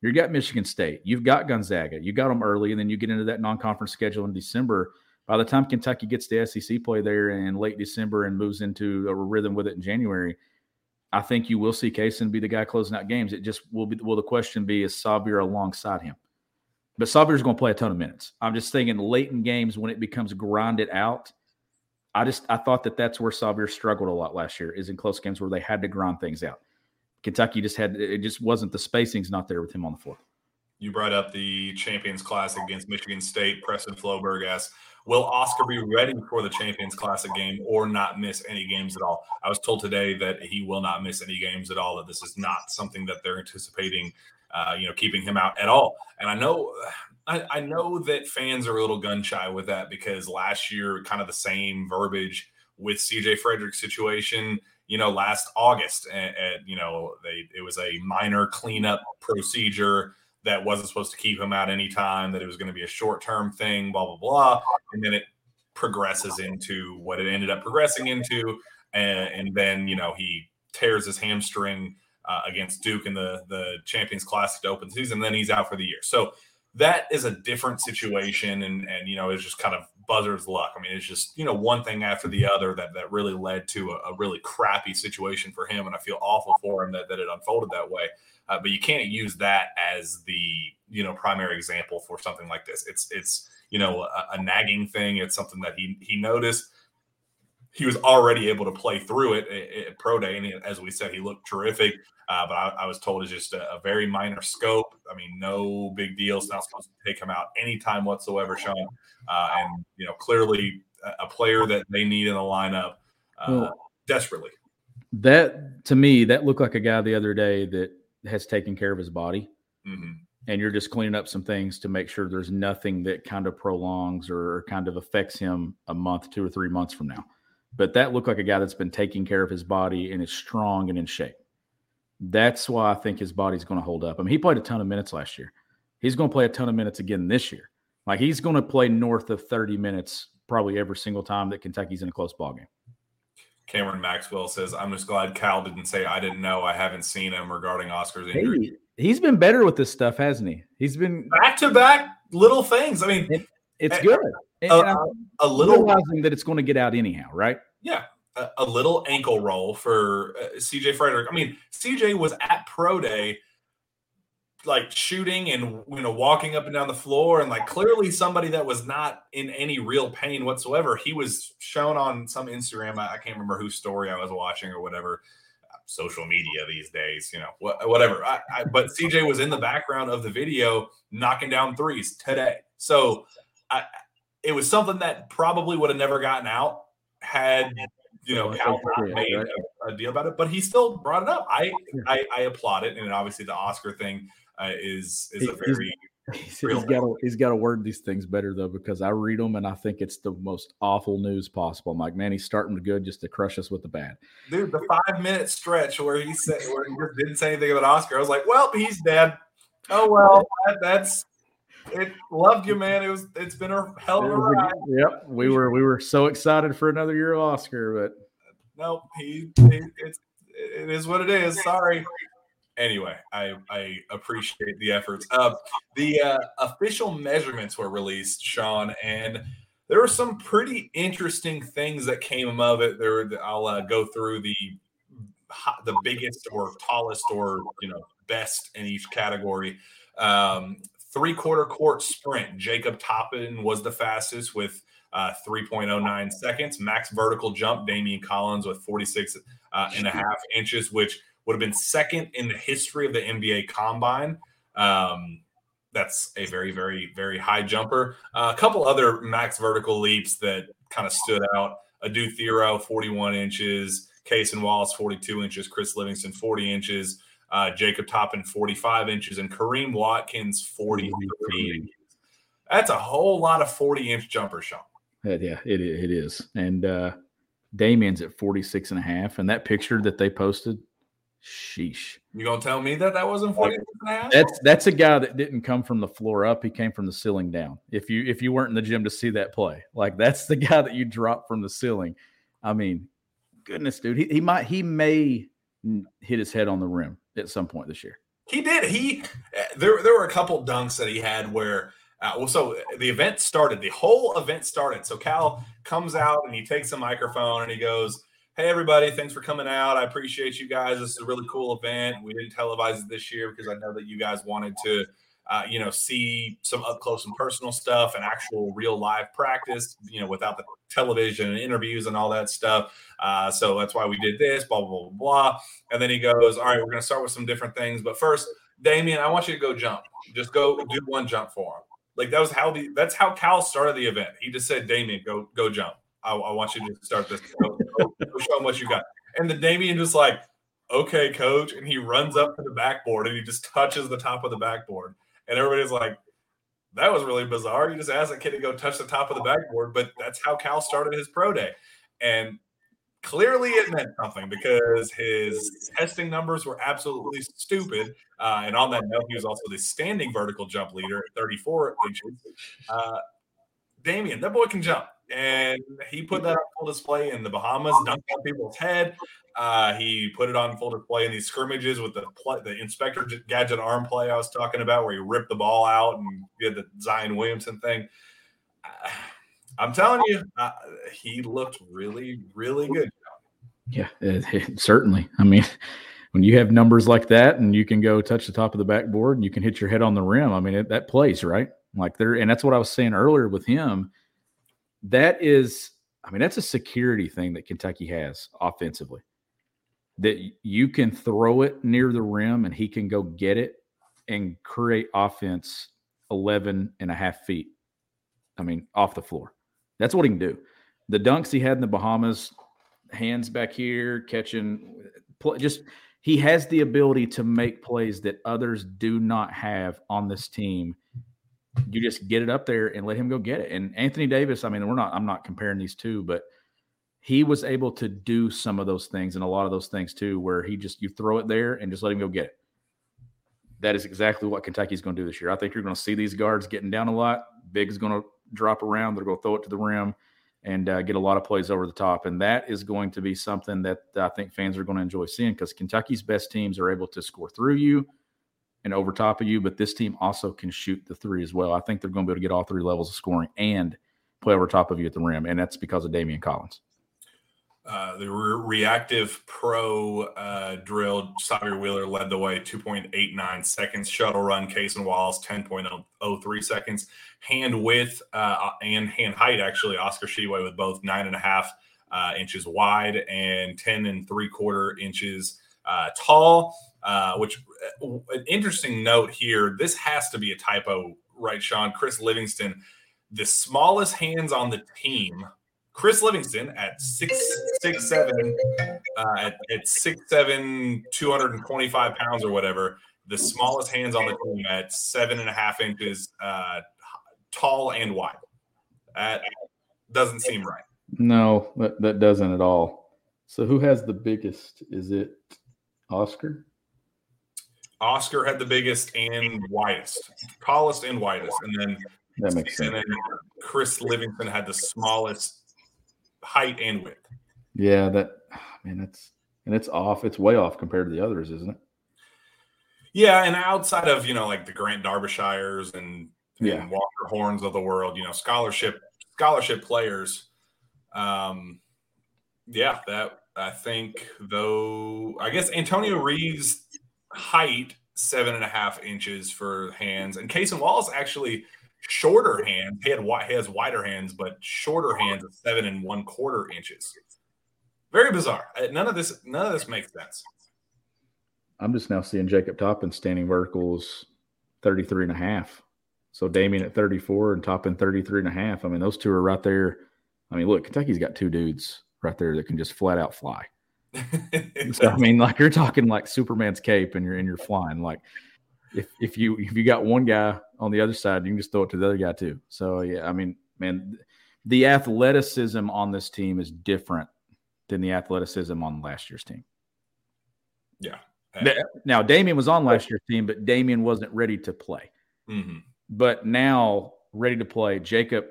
[SPEAKER 2] You've got Michigan State, you've got Gonzaga, you got them early, and then you get into that non-conference schedule in December. By the time Kentucky gets to SEC play there in late December and moves into a rhythm with it in January, I think you will see Cason be the guy closing out games. It just will be. Will the question be is Sahvir alongside him? But Sahvir's going to play a ton of minutes. I'm just thinking late in games when it becomes grinded out I just I thought that that's where Sahvir struggled a lot last year is in close games where they had to grind things out. Kentucky just had it just wasn't the spacing's not there with him on the floor.
[SPEAKER 1] You brought up the Champions Classic against Michigan State. Preston Floberg asks, "Will Oscar be ready for the Champions Classic game or not miss any games at all?" I was told today that he will not miss any games at all. That this is not something that they're anticipating, uh, you know, keeping him out at all. And I know I, I, know that fans are a little gun shy with that because last year, kind of the same verbiage with CJ Frederick's situation. You know, last August, and, you know, they it was a minor cleanup procedure that wasn't supposed to keep him out any time. That it was going to be a short term thing. Blah blah blah, and then it progresses into what it ended up progressing into, and, and then you know he tears his hamstring uh, against Duke in the the Champions Classic to open season. Then he's out for the year. So that is a different situation and and you know it's just kind of buzzer's luck. I mean it's just you know one thing after the other that that really led to a, a really crappy situation for him and i feel awful for him that, that it unfolded that way. Uh, but you can't use that as the you know primary example for something like this. It's it's you know a, a nagging thing. It's something that he he noticed. He was already able to play through it at, at pro day and as we said he looked terrific uh, but I, I, was told it's just a, a, very minor scope. I mean, no big deal. It's not supposed to take him out anytime whatsoever, Sean. Uh, and you know, clearly a, a, player that they need in the lineup uh, well, desperately.
[SPEAKER 2] That to me, that looked like a guy the other day that has taken care of his body. Mm-hmm. And you're just cleaning up some things to make sure there's nothing that kind of prolongs or kind of affects him a month, two or three months from now. But that looked like a guy that's been taking care of his body and is strong and in shape. That's why I think his body's going to hold up. I mean, he played a ton of minutes last year. He's going to play a ton of minutes again this year. Like he's going to play north of 30 minutes probably every single time that Kentucky's in a close ball game.
[SPEAKER 1] Cameron Maxwell says, "I'm just glad Cal didn't say I didn't know. I haven't seen him regarding Oscar's injury.
[SPEAKER 2] Hey, he's been better with this stuff, hasn't he? He's been
[SPEAKER 1] back to back little things. I mean,
[SPEAKER 2] it, it's eh, good.
[SPEAKER 1] A, a, a little
[SPEAKER 2] realizing that it's going to get out anyhow, right?
[SPEAKER 1] Yeah, a, little ankle roll for uh, CJ Frederick. I mean, CJ was at pro day like shooting and you know walking up and down the floor and like clearly somebody that was not in any real pain whatsoever. He was shown on some instagram i, I can't remember whose story i was watching or whatever social media these days you know wh- whatever. I, I, but cj was in the background of the video knocking down threes today. So it was something that probably would have never gotten out had you know, Cal made a, a, deal about it, but he still brought it up. I I, I applaud it, and obviously the Oscar thing uh, is is a very
[SPEAKER 2] He's, he's got to he's got to word these things better though because I read them and I think it's the most awful news possible. I'm like, man, he's starting to good just to crush us with the bad.
[SPEAKER 1] Dude, the five minute stretch where he said where he didn't say anything about Oscar, I was like, well, he's dead. Oh well, that, that's it. Loved you, man. It was it's been a hell of a ride.
[SPEAKER 2] Yep, we were we were so excited for another year of Oscar, but
[SPEAKER 1] no, he, he it's it is what it is. Sorry. Anyway, I I appreciate the efforts. Uh, the uh, official measurements were released, Sean, and there were some pretty interesting things that came of it. There, I'll uh, go through the the biggest or tallest or you know best in each category. Um, three quarter court sprint. Jacob Toppin was the fastest with uh, 3.09 seconds. Max vertical jump. Daimion Collins with 46 uh, and a half inches, which would have been second in the history of the NBA Combine. Um, that's a very, very, very high jumper. Uh, a couple other max vertical leaps that kind of stood out. Adou Thiero, 41 inches. Cason Wallace, 42 inches. Chris Livingston, 40 inches. Uh, Jacob Toppin, 45 inches. And Kareem Watkins, 43. That's a whole lot of 40 inch jumpers, Sean.
[SPEAKER 2] Yeah, it, it is. And uh, Daimion's at 46 and a half. And that picture that they posted, sheesh.
[SPEAKER 1] You gonna tell me that that wasn't 40 and a half?
[SPEAKER 2] That's that's a guy that didn't come from the floor up. He came from the ceiling down. If you if you weren't in the gym to see that play, like that's the guy that you dropped from the ceiling. I mean, goodness, dude, he, he might he may hit his head on the rim at some point this year.
[SPEAKER 1] He did. He there there were a couple dunks that he had where uh, well, so the event started. The whole event started. So Cal comes out and he takes a microphone and he goes, "Hey everybody, thanks for coming out. I appreciate you guys. This is a really cool event. We didn't televise it this year because I know that you guys wanted to." Uh, you know, see some up close and personal stuff and actual real live practice, you know, without the television and interviews and all that stuff. Uh, so that's why we did this, blah, blah, blah, blah. And then he goes, All right, we're going to start with some different things. But first, Daimion, I want you to go jump. Just go do one jump for him. Like that was how the that's how Cal started the event. He just said, Daimion, go go jump. I, I want you to start this. Go, go, show him what you got. And the Daimion just like, okay, coach. And he runs up to the backboard and he just touches the top of the backboard. And everybody's like, that was really bizarre. You just asked a kid to go touch the top of the backboard, but that's how Cal started his pro day. And clearly it meant something because his testing numbers were absolutely stupid. Uh, and on that note, he was also the standing vertical jump leader at 34 inches. Uh, Daimion, that boy can jump. And he put that on full display in the Bahamas, dunked on people's head. Uh, he put it on full display in these scrimmages with the play, the Inspector Gadget arm play I was talking about, where he ripped the ball out and did the Zion Williamson thing. I'm telling you, uh, he looked really, really good.
[SPEAKER 2] Yeah, it, it, certainly. I mean, when you have numbers like that and you can go touch the top of the backboard and you can hit your head on the rim, I mean, it, that plays, right? Like there, and that's what I was saying earlier with him. That is, I mean, that's a security thing that Kentucky has offensively. That you can throw it near the rim and he can go get it and create offense 11 and a half feet. I mean, off the floor. That's what he can do. The dunks he had in the Bahamas, hands back here, catching, just he has the ability to make plays that others do not have on this team. You just get it up there and let him go get it. And Anthony Davis, I mean, we're not, I'm not comparing these two, but he was able to do some of those things and a lot of those things too, where he just, you throw it there and just let him go get it. That is exactly what Kentucky's going to do this year. I think you're going to see these guards getting down a lot. Big is going to drop around. They're going to throw it to the rim and uh, get a lot of plays over the top. And that is going to be something that I think fans are going to enjoy seeing because Kentucky's best teams are able to score through you and over top of you, but this team also can shoot the three as well. I think they're going to be able to get all three levels of scoring and play over top of you at the rim, and that's because of Daimion Collins.
[SPEAKER 1] Uh, the re- reactive pro uh, drill, Sahvir Wheeler led the way, 2.89 seconds. Shuttle run, Cason Wallace, 10.03 seconds. Hand width uh, and hand height, actually, Oscar Tshiebwe with both nine and a half uh, inches wide and 10 and three quarter inches uh, tall. Uh, which, an interesting note here, this has to be a typo, right, Sean? Chris Livingston, the smallest hands on the team Chris Livingston at six six seven, uh, at, at six seven, two hundred and twenty five pounds or whatever, the smallest hands on the team at seven and a half inches uh, tall and wide. That doesn't seem right.
[SPEAKER 2] No, that, that doesn't at all. So who has the biggest? Is it Oscar?
[SPEAKER 1] Oscar had the biggest and widest, tallest and widest, and then
[SPEAKER 2] that makes sense.
[SPEAKER 1] And then Chris Livingston had the smallest height and width.
[SPEAKER 2] Yeah, that man, that's and it's off. It's way off compared to the others, isn't it?
[SPEAKER 1] Yeah, and outside of you know like the Grant Darbyshires and,
[SPEAKER 2] yeah.
[SPEAKER 1] and Walker Horns of the world, you know scholarship scholarship players. Um, yeah, that I think though I guess Antonio Reeves' height seven and a half inches for hands, and Cason Wallace actually shorter hands. He had he has wider hands, but shorter hands of seven and one quarter inches. Very bizarre. Uh, None of this none of this makes sense.
[SPEAKER 2] I'm just now seeing Jacob Toppin standing verticals 33 and a half. So Daimion at 34 and Toppin 33 and a half. I mean, those two are right there. I mean, look, Kentucky's got two dudes right there that can just flat out fly. So I mean, like you're talking like Superman's cape and you're and you're flying. Like if if you if you got one guy on the other side, you can just throw it to the other guy too. So yeah, I mean, man, the athleticism on this team is different than the athleticism on last year's team.
[SPEAKER 1] yeah.
[SPEAKER 2] Now, Daimion was on last year's team, but Daimion wasn't ready to play.
[SPEAKER 1] Mhm.
[SPEAKER 2] But now, ready to play, Jacob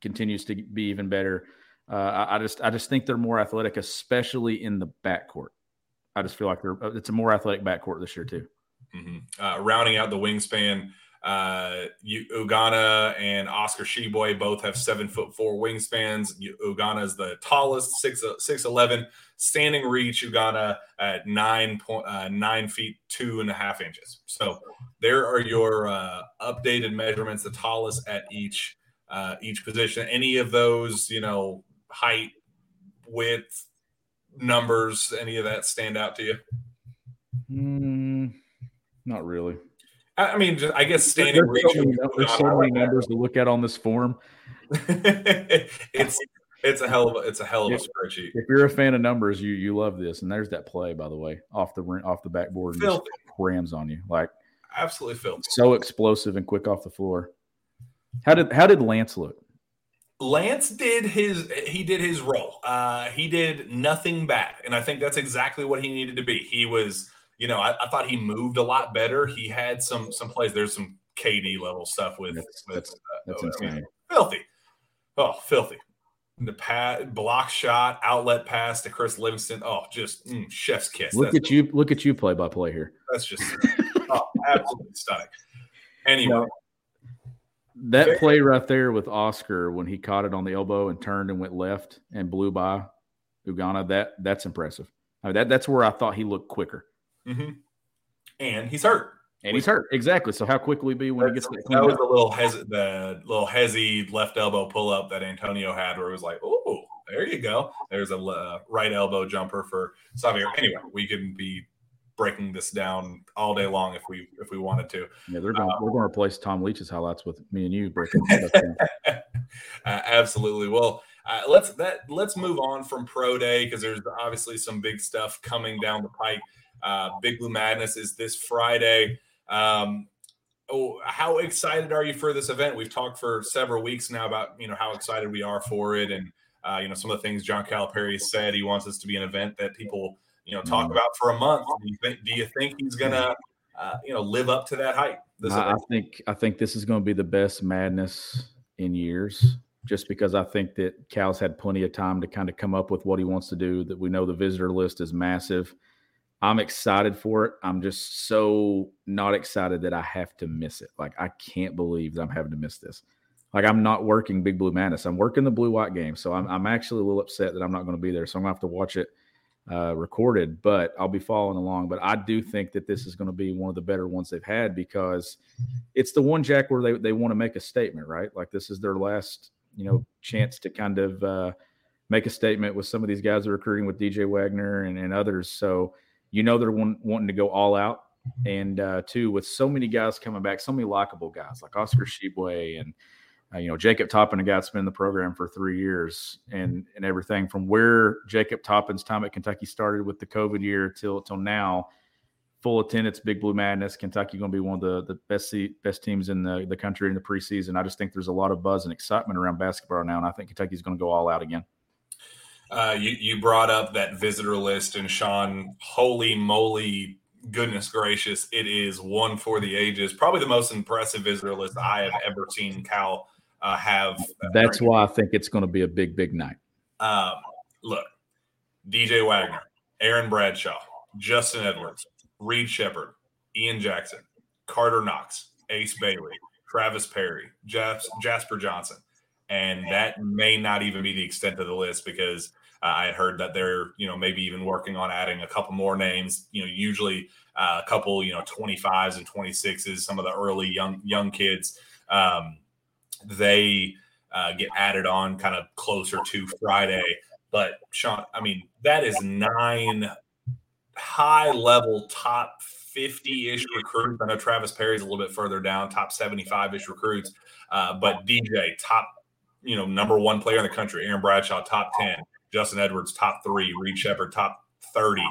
[SPEAKER 2] continues to be even better. Uh, I, just, I just think they're more athletic, especially in the backcourt. I just feel like they're, uh, it's a more athletic backcourt this year too.
[SPEAKER 1] Mhm. Uh, rounding out the wingspan, uh, Ugonna and Oscar Tshiebwe both have seven foot four wingspans. U- Ugonna is the tallest, six six eleven. Standing reach, Ugonna at nine point uh, nine feet two and a half inches. So there are your uh, updated measurements. The tallest at each uh, each position. Any of those, you know, height, width, numbers, any of that stand out to you?
[SPEAKER 2] Mm, not really.
[SPEAKER 1] I I mean, just, I guess standing
[SPEAKER 2] There's
[SPEAKER 1] reach.
[SPEAKER 2] so many, there's so many numbers to look at on this form.
[SPEAKER 1] it's it's a hell of a it's a hell of a
[SPEAKER 2] Yeah.
[SPEAKER 1] spreadsheet.
[SPEAKER 2] If you're a fan of numbers, you you love this. And there's that play, by the way, off the off the backboard, and just rams on you like
[SPEAKER 1] Absolutely filthy.
[SPEAKER 2] so explosive and quick off the floor. How did how did Lance look?
[SPEAKER 1] Lance did his he did his role. Uh, he did nothing bad, and I think that's exactly what he needed to be. He was, you know, I, I thought he moved a lot better. He had some some plays. There's some KD level stuff with
[SPEAKER 2] That's-
[SPEAKER 1] with
[SPEAKER 2] that's-
[SPEAKER 1] uh,
[SPEAKER 2] That's
[SPEAKER 1] I mean,
[SPEAKER 2] insane.
[SPEAKER 1] filthy. Oh, filthy. The pat block shot, outlet pass to Chris Livingston. Oh, just mm, chef's kiss.
[SPEAKER 2] Look
[SPEAKER 1] That's-
[SPEAKER 2] at you! Look at you play by play here.
[SPEAKER 1] That's just oh, absolutely stunning. Anyway,
[SPEAKER 2] That play right there with Oscar when he caught it on the elbow and turned and went left and blew by Ugonna. That that's impressive. I mean, that that's where I thought he looked quicker.
[SPEAKER 1] mhm. and he's hurt.
[SPEAKER 2] And he's hurt exactly. So how quick will he be when he gets that
[SPEAKER 1] was
[SPEAKER 2] up?
[SPEAKER 1] the little hes the little hezzy left elbow pull up that Antonio had, where it was like, oh, there you go. There's a uh, right elbow jumper for Sahvir. Anyway, we could be breaking this down all day long if we if we wanted to.
[SPEAKER 2] Yeah, they're going. we're going to replace Tom Leach's highlights with me and you breaking
[SPEAKER 1] uh, absolutely. Well, uh, let's that let's move on from pro day because there's obviously some big stuff coming down the pike. Uh, big Blue Madness is this Friday. Um, oh, how excited are you for this event? We've talked for several weeks now about you know how excited we are for it, and uh, you know some of the things John Calipari said. He wants this to be an event that people you know talk
[SPEAKER 2] Mhm.
[SPEAKER 1] about for a month. Do you think? Do you think he's gonna uh, you know live up to that hype? This
[SPEAKER 2] I, I think I think this is going to be the best madness in years, just because I think that Cal's had plenty of time to kind of come up with what he wants to do. That we know the visitor list is massive. I'm excited for it. I'm just so not excited that I have to miss it. Like I can't believe that I'm having to miss this. Like I'm not working Big Blue Madness. I'm working the Blue White game, so I'm, I'm actually a little upset that I'm not going to be there. So I'm going to have to watch it uh, recorded, but I'll be following along. But I do think that this is going to be one of the better ones they've had because it's the one Jack where they, they want to make a statement, right? Like this is their last, you know, chance to kind of uh, make a statement with some of these guys that are recruiting with DJ Wagner and, and others. So you know they're wanting to go all out. And uh, two, with so many guys coming back, so many likable guys like Oscar Tshiebwe and uh, you know Jacob Toppin, a guy that's been in the program for three years, and and everything from where Jacob Toppin's time at Kentucky started with the COVID year till till now, full attendance, Big Blue Madness. Kentucky going to be one of the the best best teams in the the country in the preseason. I just think there's a lot of buzz and excitement around basketball now, and I think Kentucky's going to go all out again.
[SPEAKER 1] Uh, you, you brought up that visitor list, and Sean, holy moly, goodness gracious, it is one for the ages. Probably the most impressive visitor list I have ever seen Cal uh, have.
[SPEAKER 2] That's why I think it's going to be a big big night.
[SPEAKER 1] Um, look, DJ Wagner, Aaron Bradshaw, Justin Edwards, Reed Sheppard, Ian Jackson, Karter Knox, Ace Bailey, Travis Perry, Jas- Jasper Johnson. And that may not even be the extent of the list because Uh, I had heard that they're, you know, maybe even working on adding a couple more names. You know, usually uh, a couple, you know, 25s and 26s, some of the early young young kids, um, they uh, get added on kind of closer to Friday. But Sean, I mean, that is nine high level top 50 ish recruits. I know Travis Perry's a little bit further down, top 75 ish recruits. Uh, but DJ, top, you know, number one player in the country. Aaron Bradshaw, top 10. Justin Edwards, top three. Reed Sheppard, top 30.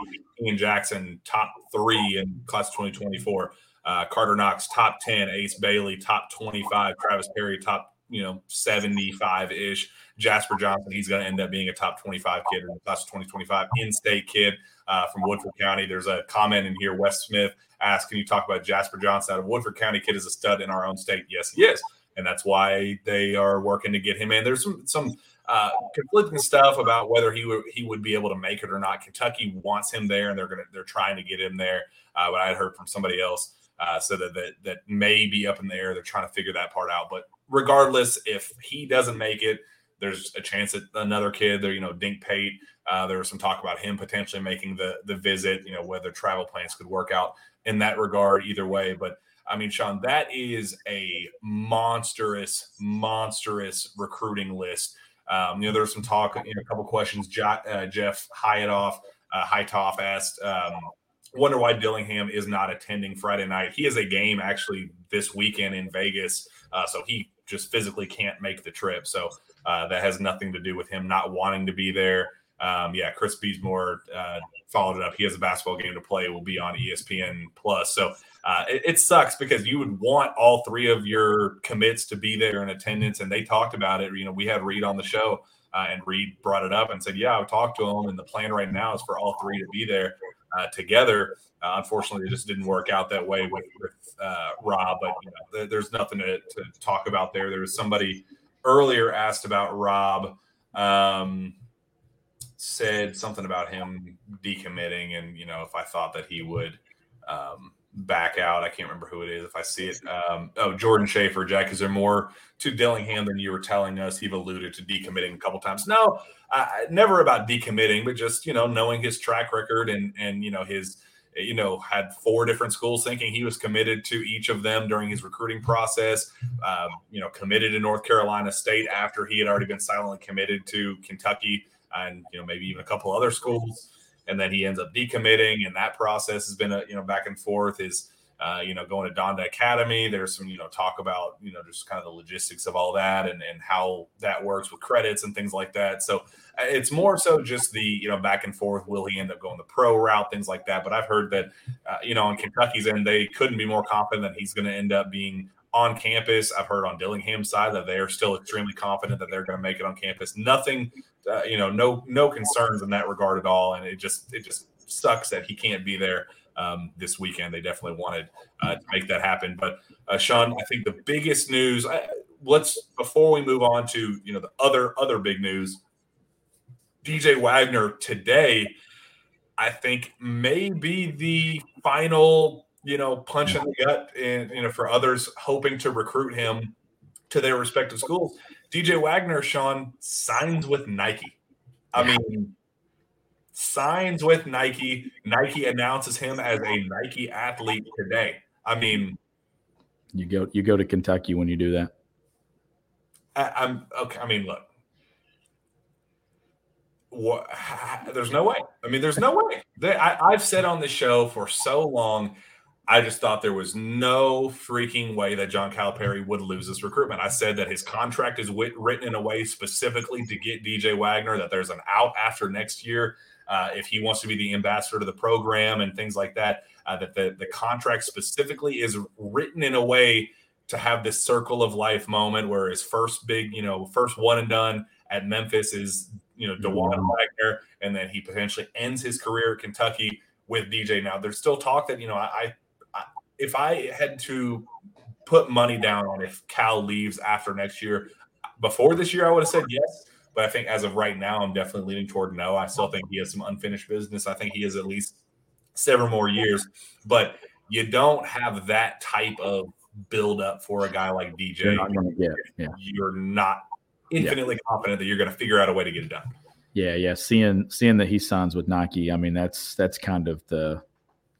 [SPEAKER 1] Ian Jackson, top three in class 2024. Uh, Karter Knox, top 10. Ace Bailey, top 25. Travis Perry, top, you know, 75 ish. Jasper Johnson, he's going to end up being a top 25 kid in the class of 2025. In state kid uh, from Woodford County. There's a comment in here. Wes Smith asked, Can you talk about Jasper Johnson out of Woodford County? Kid is a stud in our own state. Yes, he is. And that's why they are working to get him in. There's some, some, uh, conflicting stuff about whether he would he would be able to make it or not. Kentucky wants him there, and they're gonna they're trying to get him there. Uh, but I heard from somebody else uh, so that, that that may be up in the air. They're trying to figure that part out. But regardless, if he doesn't make it, there's a chance that another kid there, you know, Dink Pate. Uh, there was some talk about him potentially making the the visit. You know, whether travel plans could work out in that regard. Either way, but I mean, Sean, that is a monstrous, monstrous recruiting list. Um, you know, there's some talk, you know, a couple questions. Jo- uh, Jeff Hyatoff, uh, Hytoff asked, um, wonder why Dillingham is not attending Friday night. He has a game actually this weekend in Vegas, uh, so he just physically can't make the trip. So uh, that has nothing to do with him not wanting to be there. Um, yeah, Chris Beesmore uh, followed it up. He has a basketball game to play. Will be on ESPN Plus. So uh, it, it, sucks because you would want all three of your commits to be there in attendance, and they talked about it. You know, we had Reed on the show, uh, and Reed brought it up and said, "Yeah, I talked to him, and the plan right now is for all three to be there uh, together." Uh, unfortunately, it just didn't work out that way with, with uh, Rob. But you know, there, there's nothing to, to, talk about there. There was somebody earlier asked about Rob. Um, said something about him decommitting, and you know, if I thought that he would. Um, back out. I can't remember who it is. If I see it, um, oh, Jordan Schaefer, Jack. Is there more to Dillingham than you were telling us? He've alluded to decommitting a couple times. No, I, never about decommitting, but just you know knowing his track record and and you know his you know had four different schools thinking he was committed to each of them during his recruiting process. Um, you know, committed to North Carolina State after he had already been silently committed to Kentucky and you know maybe even a couple other schools and then he ends up decommitting, and that process has been a you know back and forth. Is uh, you know going to Donda Academy. There's some you know talk about you know just kind of the logistics of all that and and how that works with credits and things like that. So uh, it's more so just the you know back and forth. Will he end up going the pro route, things like that? But I've heard that uh, you know on Kentucky's end, they couldn't be more confident that he's going to end up being on campus. I've heard on Dillingham's side that they are still extremely confident that they're going to make it on campus. Nothing uh, you know, no no concerns in that regard at all. And it just it just sucks that he can't be there um, this weekend. They definitely wanted uh, to make that happen. But uh, Sean, I think the biggest news. I, let's before we move on to you know the other other big news. DJ Wagner today, I think may be the final you know punch in the gut, and you know for others hoping to recruit him to their respective schools. DJ Wagner, Sean, signs with Nike. I mean, signs with Nike. Nike announces him as a Nike athlete today. I mean,
[SPEAKER 2] you go you go to Kentucky when you do that.
[SPEAKER 1] I, am okay. I mean, look, what, there's no way. I mean, there's no way. They, I, I've said on the show for so long I just thought there was no freaking way that John Calipari would lose this recruitment. I said that his contract is wit- written in a way specifically to get DJ Wagner, that there's an out after next year uh, if he wants to be the ambassador to the program and things like that. Uh, that the, the contract specifically is written in a way to have this circle of life moment where his first big, you know, first one and done at Memphis is, you know, Dajuan mm-hmm. Wagner, and then he potentially ends his career at Kentucky with DJ. Now, there's still talk that, you know, I if I had to put money down on if Cal leaves after next year, before this year, I would have said yes. But I think as of right now, I'm definitely leaning toward no. I still think he has some unfinished business. I think he has at least several more years. But you don't have that type of build up for a guy like DJ.
[SPEAKER 2] You're not, get, yeah.
[SPEAKER 1] you're not infinitely yeah. confident that you're going to figure out a way to get it done.
[SPEAKER 2] Yeah, yeah. Seeing seeing that he signs with Nike, I mean that's that's kind of the,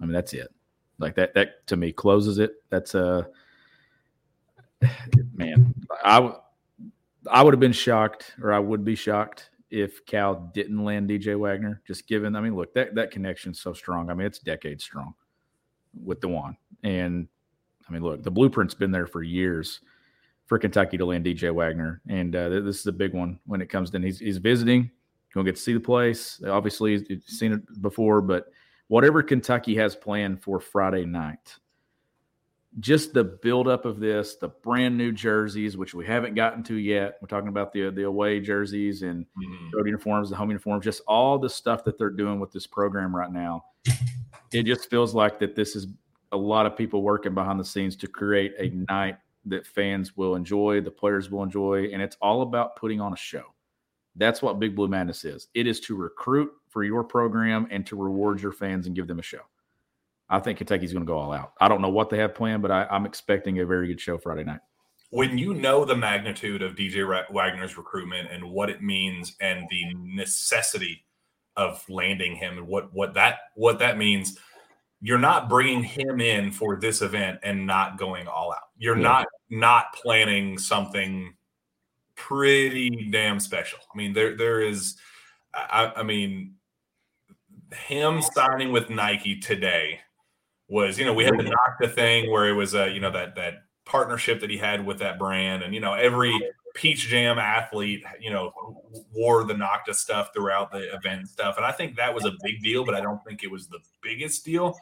[SPEAKER 2] I mean that's it. Like that that to me closes it. That's a man. I I would have been shocked, or I would be shocked if Cal didn't land DJ Wagner. Just given, I mean, look that that connection's so strong. I mean, it's decades strong with the one, and I mean, look, the blueprint's been there for years for Kentucky to land DJ Wagner, and uh, this is a big one when it comes to he's he's visiting, gonna get to see the place. Obviously, he's seen it before, but whatever Kentucky has planned for Friday night, just the buildup of this, the brand new jerseys, which we haven't gotten to yet. We're talking about the the away jerseys and
[SPEAKER 1] Mhm.
[SPEAKER 2] road uniforms, the home uniforms, just all the stuff that they're doing with this program right now. It just feels like that this is a lot of people working behind the scenes to create a night that fans will enjoy, the players will enjoy, and it's all about putting on a show. That's what Big Blue Madness is. It is to recruit for your program and to reward your fans and give them a show. I think Kentucky's going to go all out. I don't know what they have planned, but I, I'm expecting a very good show Friday night.
[SPEAKER 1] when you know the magnitude of DJ Wagner's recruitment and what it means and the necessity of landing him and what what that what that means, you're not bringing him in for this event and not going all out. You're
[SPEAKER 2] Yeah.
[SPEAKER 1] not not planning something pretty damn special. I mean, there there is, I, I mean, him signing with Nike today was you know we had the mm-hmm. Nocta thing where it was a you know that that partnership that he had with that brand. And you know every peach jam athlete you know wore the Nocta stuff throughout the event stuff. And I think that was a big deal but I don't think it was the biggest deal.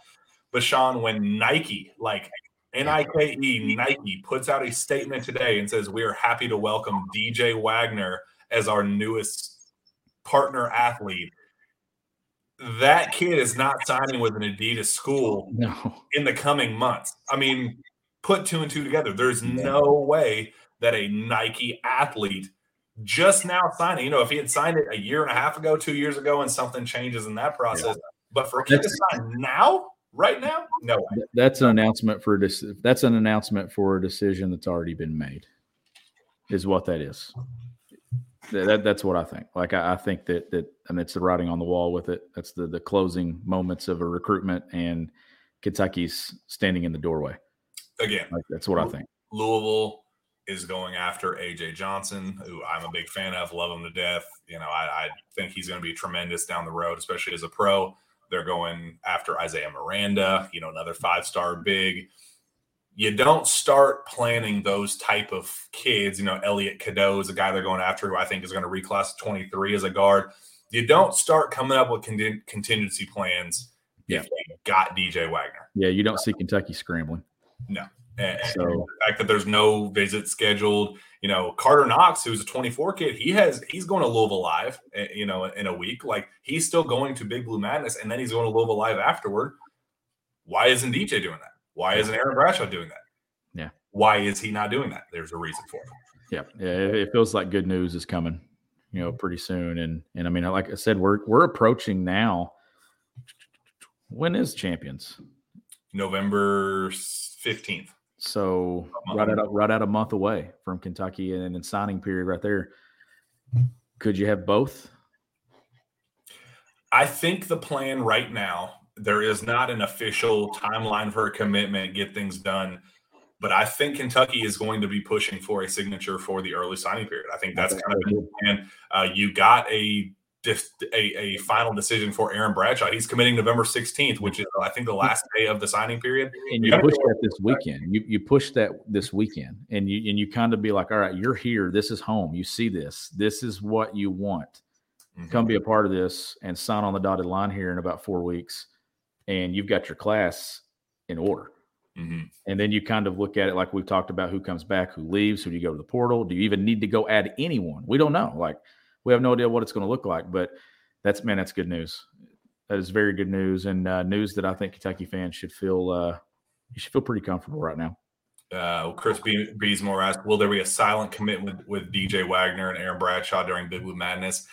[SPEAKER 1] But Sean when Nike like N-I-K-E Nike puts out a statement today and says we are happy to welcome DJ Wagner as our newest partner athlete that kid is not signing with an Adidas school
[SPEAKER 2] No.
[SPEAKER 1] in the coming months. I mean, put two and two together. There's no way that a Nike athlete just now signing, you know, if he had signed it a year and a half ago, two years ago, and something changes in that process, but for kid to sign now, right now, no way.
[SPEAKER 2] That's an announcement for this. That's an announcement for a decision that's already been made. Is what that is. That, that- that's what I think. Like I, I think that that and it's the writing on the wall with it. That's the the closing moments of a recruitment, and Kentucky's standing in the doorway.
[SPEAKER 1] Again,
[SPEAKER 2] Like that's what I think.
[SPEAKER 1] Louisville is going after AJ Johnson, who I'm a big fan of, love him to death. You know, I, I think he's going to be tremendous down the road, especially as a pro. They're going after Isaiah Miranda, you know, another five star big. You don't start planning those type of kids. You know, Elliot Cadeau is a guy they're going after, who I think is going to reclass 23 as a guard. You don't start coming up with con- contingency plans
[SPEAKER 2] Yeah.
[SPEAKER 1] if you got DJ Wagner.
[SPEAKER 2] Yeah, you don't see Kentucky scrambling.
[SPEAKER 1] No. and
[SPEAKER 2] So-
[SPEAKER 1] the fact that there's no visit scheduled, you know, Karter Knox, who's a 24 kid, he has he's going to Louisville Live, eh, you know, in a week. Like he's still going to Big Blue Madness, and then he's going to Louisville Live afterward. Why isn't DJ doing that? Why isn't Aaron Bradshaw doing that?
[SPEAKER 2] Yeah.
[SPEAKER 1] Why is he not doing that? There's a reason for it.
[SPEAKER 2] Yeah, yeah. It, it feels like good news is coming, you know, pretty soon. And and I mean, like I said, we're we're approaching now. When is champions?
[SPEAKER 1] November 15th.
[SPEAKER 2] So right out right at a month away from Kentucky, and then signing period right there. Could you have both?
[SPEAKER 1] I think the plan right now, there is not an official timeline for a commitment, get things done. But I think Kentucky is going to be pushing for a signature for the early signing period. I think that's kind of the plan. Uh, you got a, a a final decision for Aaron Bradshaw. He's committing November 16th, which is I think the last day of the signing period.
[SPEAKER 2] And you
[SPEAKER 1] Yeah.
[SPEAKER 2] push that this weekend. You you push that this weekend, and you and you kind of be like, all right, you're here. This is home. You see this. This is what you want. come be a part of this and sign on the dotted line here in about four weeks and you've got your class in order.
[SPEAKER 1] Mhm.
[SPEAKER 2] and then you kind of look at it like we've talked about who comes back who leaves who do you go to the portal? Do you even need to go add anyone? We don't know. Like we have no idea what it's going to look like but that's man that's good news. That is very good news and uh, news that i think kentucky fans should feel uh, you should feel pretty comfortable right now.
[SPEAKER 1] Uh, Chris Be- Beesmore asked, "Will there be a silent commitment with, with DJ Wagner and Aaron Bradshaw during Big Blue Madness?"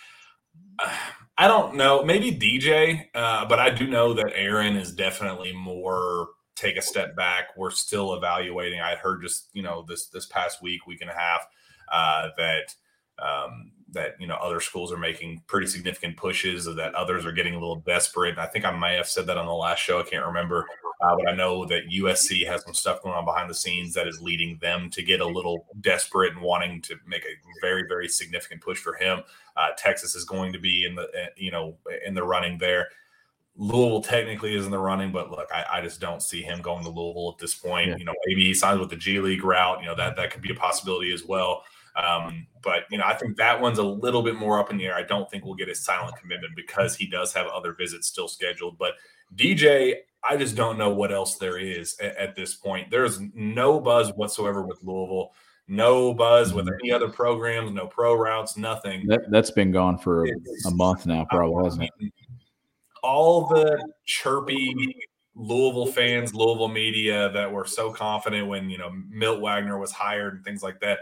[SPEAKER 1] I don't know. Maybe DJ, uh, but I do know that Aaron is definitely more take a step back. We're still evaluating. I heard just you know this this past week, week and a half, uh, that um, that you know other schools are making pretty significant pushes, that others are getting a little desperate. I think I may have said that on the last show. I can't remember, uh, but I know that USC has some stuff going on behind the scenes that is leading them to get a little desperate and wanting to make a very very significant push for him. Uh, Texas is going to be in the uh, you know in the running there. Louisville technically is in the running, but look, I, I, just don't see him going to Louisville at this point. Yeah. You know, maybe he signs with the G League route. You know that that could be a possibility as well. Um, but you know, I think that one's a little bit more up in the air. I don't think we'll get a silent commitment because he does have other visits still scheduled. But DJ, I just don't know what else there is at, at this point. There's no buzz whatsoever with Louisville. No buzz with mm-hmm. any other programs, no pro routes, nothing.
[SPEAKER 2] That, has been gone for it's, a month now, probably, hasn't it?
[SPEAKER 1] All the chirpy Louisville fans, Louisville media that were so confident when you know Milt Wagner was hired and things like that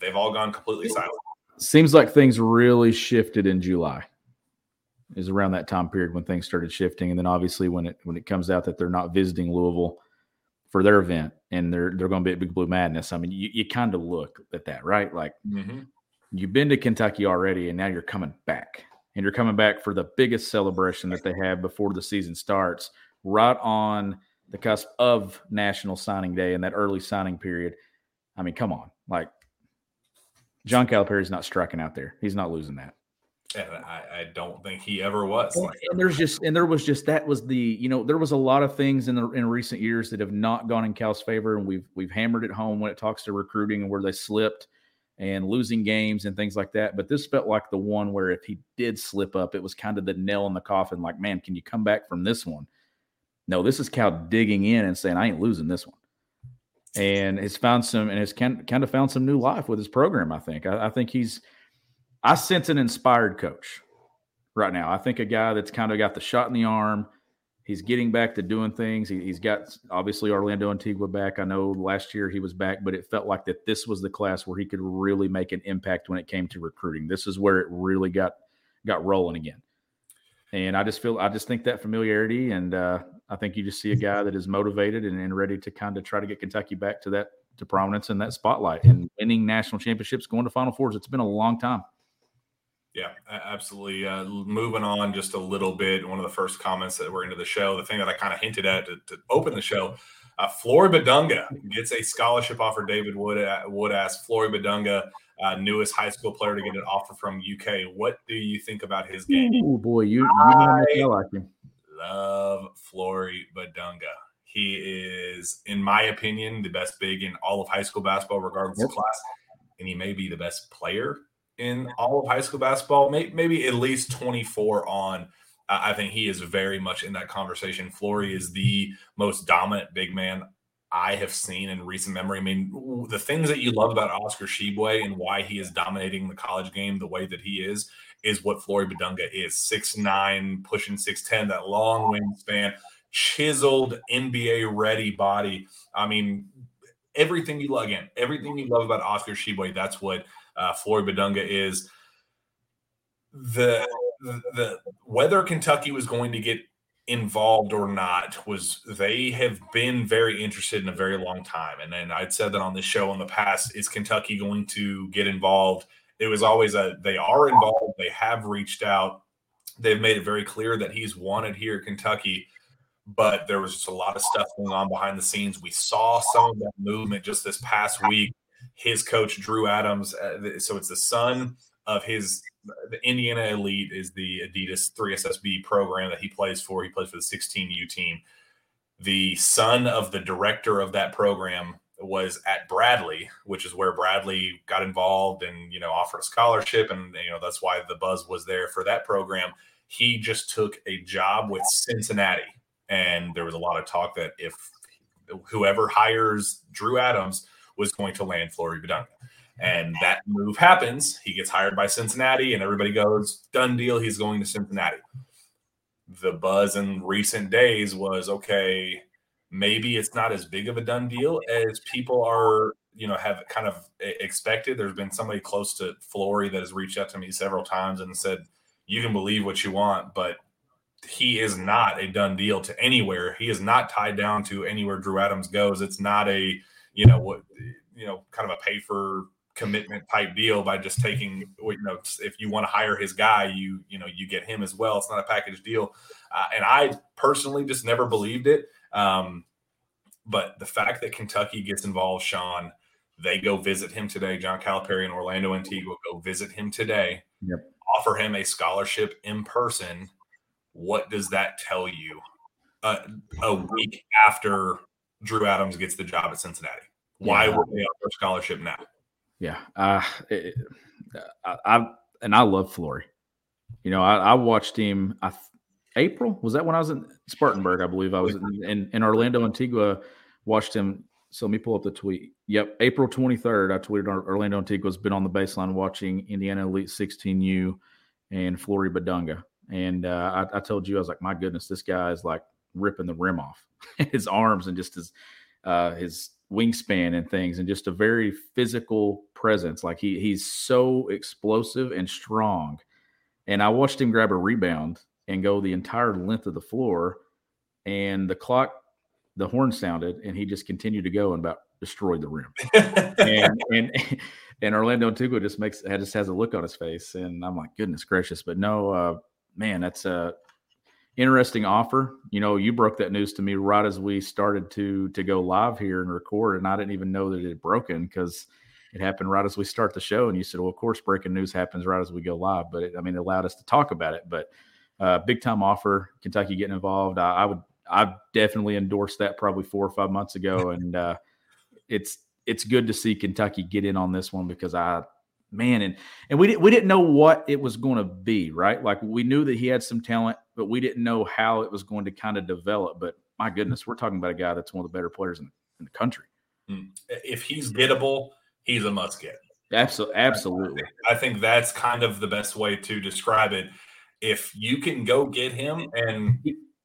[SPEAKER 1] they've all gone completely silent.
[SPEAKER 2] Seems like things really shifted in July. Is around that time period when things started shifting, and then obviously when it when it comes out that they're not visiting Louisville for their event and they're they're going to be at Big Blue Madness. I mean, you, you kind of look at that, right? Like mm-hmm. you've been to Kentucky already, and now you're coming back, and you're coming back for the biggest celebration that they have before the season starts, right on the cusp of National Signing Day and that early signing period. I mean, come on, like John Calipari's not striking out there. He's not losing that.
[SPEAKER 1] And I, I don't think he ever was.
[SPEAKER 2] And, and there's just and there was just that was the you know there was a lot of things in the in recent years that have not gone in Cal's favor, and we've we've hammered it home when it talks to recruiting and where they slipped and losing games and things like that. But this felt like the one where if he did slip up, it was kind of the nail in the coffin. Like, man, can you come back from this one? No, this is Cal digging in and saying, I ain't losing this one and has found some and has kind kind of found some new life with his program. I think. I, I, think he's. I sense an inspired coach right now. I think a guy that's kind of got the shot in the arm. He's getting back to doing things. He, has got obviously Orlando Antigua back. I know last year he was back, but it felt like that this was the class where he could really make an impact when it came to recruiting. This is where it really got got rolling again. And I just feel I just think that familiarity and uh, I think you just see a guy that is motivated and, and ready to kind of try to get Kentucky back to that to prominence and that spotlight and winning national championships, going to Final Fours. It's been a long time.
[SPEAKER 1] Yeah, absolutely. Uh, moving on just a little bit. One of the first comments that were into the show, the thing that I kind of hinted at to, to open the show, uh, Flory Bidunga gets a scholarship offer. David Wood uh, Wood asked Flory Bidunga, uh, newest high school player to get an offer from UK. What do you think about his game?
[SPEAKER 2] Oh boy, you, you I, like him
[SPEAKER 1] love Flory Bidunga. He is, in my opinion, the best big in all of high school basketball, regardless yep. of class. And he may be the best player in all of high school basketball, maybe at least 24 on. I think he is very much in that conversation. Flory is the most dominant big man I have seen in recent memory. I mean, the things that you love about Oscar Tshiebwe and why he is dominating the college game the way that he is is what Flory Bidunga is. Six nine, pushing 6'10, that long wingspan, chiseled NBA ready body. I mean, everything you love in, everything you love about Oscar Tshiebwe, that's what uh, Flory Bidunga is. The, the the whether Kentucky was going to get involved or not was they have been very interested in a very long time and then i'd said that on this show in the past is kentucky going to get involved it was always a they are involved, they have reached out, they've made it very clear that he's wanted here at Kentucky. But there was just a lot of stuff going on behind the scenes. We saw some of that movement just this past week. His coach Drew Adams, uh, so it's the son of his the Indiana Elite is the Adidas 3SSB program that he plays for. He plays for the 16U team. The son of the director of that program was at Bradley, which is where Bradley got involved and you know offered a scholarship, and you know that's why the buzz was there for that program. He just took a job with Cincinnati, and there was a lot of talk that if whoever hires Drew Adams was going to land Flory Bidunga. And that move happens. He gets hired by Cincinnati, and everybody goes, done deal. He's going to Cincinnati. The buzz in recent days was okay, maybe it's not as big of a done deal as people are you know have kind of expected there's been somebody close to flory that has reached out to me several times and said you can believe what you want but he is not a done deal to anywhere he is not tied down to anywhere drew adams goes it's not a you know what you know kind of a pay for commitment type deal by just taking you know if you want to hire his guy you you know you get him as well. It's not a package deal. Uh, and i personally just never believed it um, but the fact that kentucky gets involved sean they go visit him today. John calipari and orlando antigua go visit him today.
[SPEAKER 2] Yep.
[SPEAKER 1] offer him a scholarship in person. What does that tell you? Uh, a week after drew adams gets the job at cincinnati why
[SPEAKER 2] Yeah.
[SPEAKER 1] would they offer scholarship now
[SPEAKER 2] Yeah, uh, it, I, I and I love Flory. You know, I, I watched him. I April was that when I was in Spartanburg? I believe I was in, in, in Orlando, Antigua. Watched him. So let me pull up the tweet. Yep, April twenty third. I tweeted Or- Orlando Antigua's been on the baseline watching Indiana Elite sixteen U and Flory Bidunga. And uh, I, I told you I was like, my goodness, this guy is like ripping the rim off his arms and just his uh, his wingspan and things, and just a very physical presence. Like he he's so explosive and strong. And I watched him grab a rebound and go the entire length of the floor, and the clock, the horn sounded, and he just continued to go and about destroyed the rim. and and and Orlando Antigua just makes just has a look on his face, and I'm like, goodness gracious! But no, uh, man, that's a interesting offer. You know, you broke that news to me right as we started to to go live here and record, and I didn't even know that it had broken because it happened right as we start the show. And you said, well, of course, breaking news happens right as we go live, but it, I mean, it allowed us to talk about it. But uh, big time offer, Kentucky getting involved. I, I would, I definitely endorsed that probably four or five months ago, and uh, it's it's good to see Kentucky get in on this one because I man and and we didn't we didn't know what it was going to be right like we knew that he had some talent but we didn't know how it was going to kind of develop but my goodness we're talking about a guy that's one of the better players in, in the country mm.
[SPEAKER 1] if he's gettable, he's a must get.
[SPEAKER 2] absolutely absolutely
[SPEAKER 1] I think that's kind of the best way to describe it. If you can go get him, and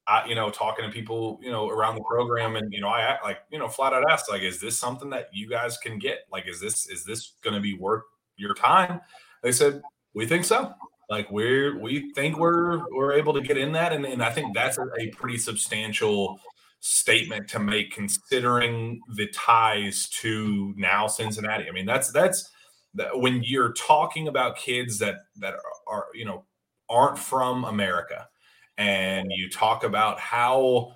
[SPEAKER 1] I, you know, talking to people, you know, around the program, and you know, I act like, you know, flat out asked, like, is this something that you guys can get? Like, is this is this going to be worth your time? They said we think so. Like we're we think we're we're able to get in that, and, and I think that's a, pretty substantial statement to make considering the ties to now Cincinnati. I mean, that's that's that when you're talking about kids that that are you know aren't from America, and you talk about how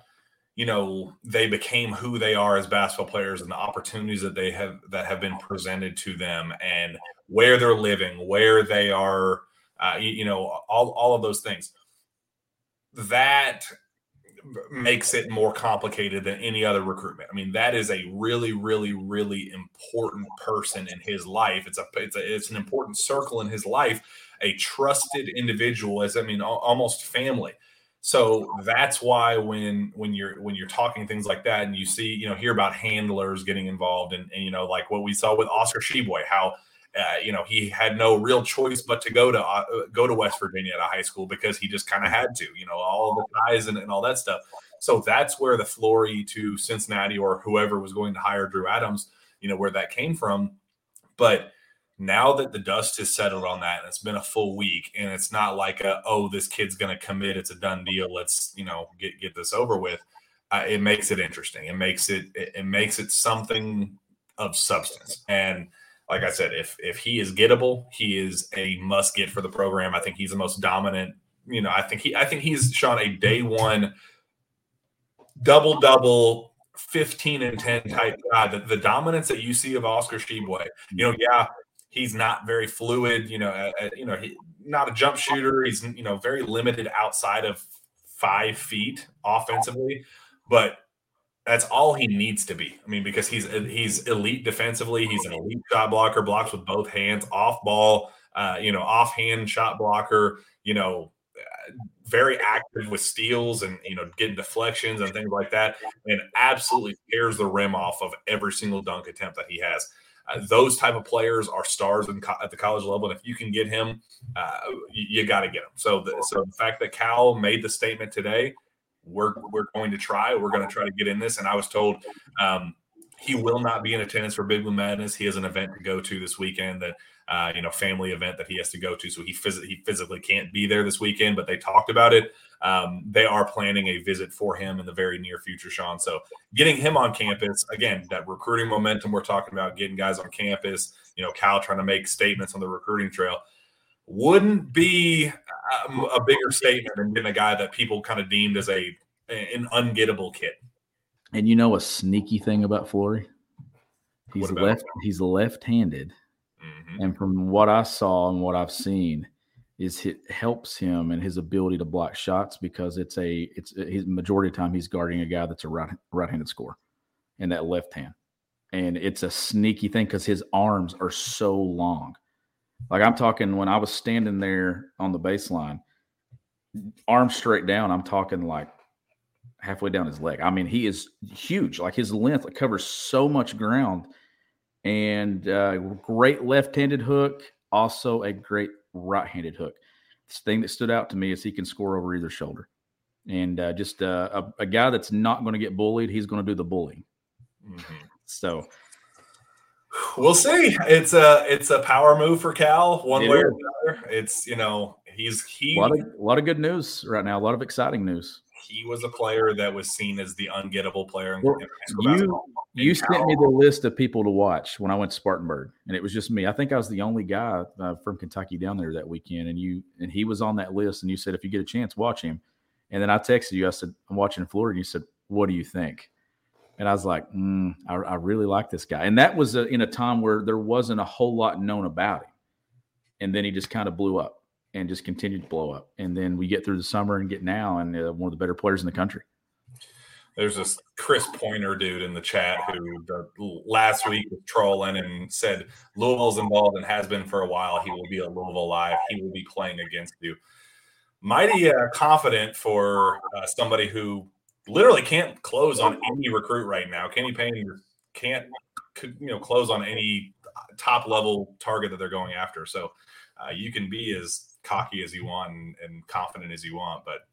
[SPEAKER 1] you know they became who they are as basketball players and the opportunities that they have that have been presented to them and where they're living, where they are, uh, you, you know, all all of those things. That makes it more complicated than any other recruitment. I mean, that is a really, really, really important person in his life. It's a it's a it's an important circle in his life, a trusted individual, as I mean, almost family. So that's why when when you're when you're talking things like that, and you see you know hear about handlers getting involved, and, and you know like what we saw with Oscar Tshiebwe, how uh, you know he had no real choice but to go to uh, go to West Virginia at a high school because he just kind of had to, you know, all the ties and, and all that stuff. So that's where the Flory to Cincinnati or whoever was going to hire Drew Adams, you know, where that came from. But now that the dust has settled on that and it's been a full week and it's not like a oh this kid's going to commit it's a done deal let's you know get get this over with uh, it makes it interesting it makes it, it it makes it something of substance and like I said, if if he is gettable, he is a must get for the program. I think he's the most dominant. You know, I think he I think he's Sean a day one double double. 15 and 10 type guy the, the dominance that you see of Oscar Tshiebwe you know yeah he's not very fluid you know uh, uh, you know he, not a jump shooter he's you know very limited outside of five feet offensively but that's all he needs to be. I mean, because he's he's elite defensively. He's an elite shot blocker, blocks with both hands, off ball, uh, you know, offhand shot blocker. You know, uh, very active with steals and you know getting deflections and things like that, and absolutely tears the rim off of every single dunk attempt that he has. Uh, those type of players are stars co- at the college level, and if you can get him, uh, you, you got to get him. So, the, so the fact that Cal made the statement today we're we're going to try. We're going to try to get in this. And I was told um, he will not be in attendance for Big Blue Madness. He has an event to go to this weekend that uh, you know family event that he has to go to, so he phys- he physically can't be there this weekend. But they talked about it. Um, they are planning a visit for him in the very near future, Sean. So getting him on campus again, that recruiting momentum we're talking about, getting guys on campus. You know, Cal trying to make statements on the recruiting trail wouldn't be um, a bigger statement than getting a guy that people kind of deemed as a an ungettable kid.
[SPEAKER 2] And you know a sneaky thing about Flory? He's left. He's left-handed,
[SPEAKER 1] Mhm.
[SPEAKER 2] and from what I saw and what I've seen, is it helps him and his ability to block shots because it's a it's his majority of time he's guarding a guy that's a right right-handed scorer in that left hand, and it's a sneaky thing because his arms are so long. Like I'm talking when I was standing there on the baseline, arms straight down. I'm talking like halfway down his leg. I mean, he is huge. Like his length covers so much ground, and uh, great left-handed hook. Also a great right-handed hook. This thing that stood out to me is he can score over either shoulder, and uh, just uh, a, a guy that's not going to get bullied. He's going to do the bullying.
[SPEAKER 1] Mhm.
[SPEAKER 2] So
[SPEAKER 1] We'll see. It's a it's a power move for Cal, one
[SPEAKER 2] It
[SPEAKER 1] way or another. It's you know he's he
[SPEAKER 2] a lot of a lot of good news right now. A lot of exciting news.
[SPEAKER 1] He was a player that was seen as the ungettable player in,
[SPEAKER 2] Well,
[SPEAKER 1] in
[SPEAKER 2] you you sent me the list of people to watch when I went to Spartanburg, and it was just me. I think I was the only guy uh, from Kentucky down there that weekend, and you and he was on that list. And you said if you get a chance, watch him. And then I texted you. I said I'm watching Florida, and you said, "What do you think?" And I was like, mm, I, I really like this guy." And that was a, in a time where there wasn't a whole lot known about him, and then he just kind of blew up and just continued to blow up. And then we get through the summer and get now, and uh, one of the better players in the country.
[SPEAKER 1] There's this Chris Pointer dude in the chat who the, last week was trolling and said Louisville's involved and has been for a while. He will be at Louisville live. He will be playing against you. Mighty uh, confident for uh, somebody who literally can't close on any recruit right now. Kenny Payne can't you know close on any top level target that they're going after. So uh, you can be as cocky as you want and, and confident as you want, but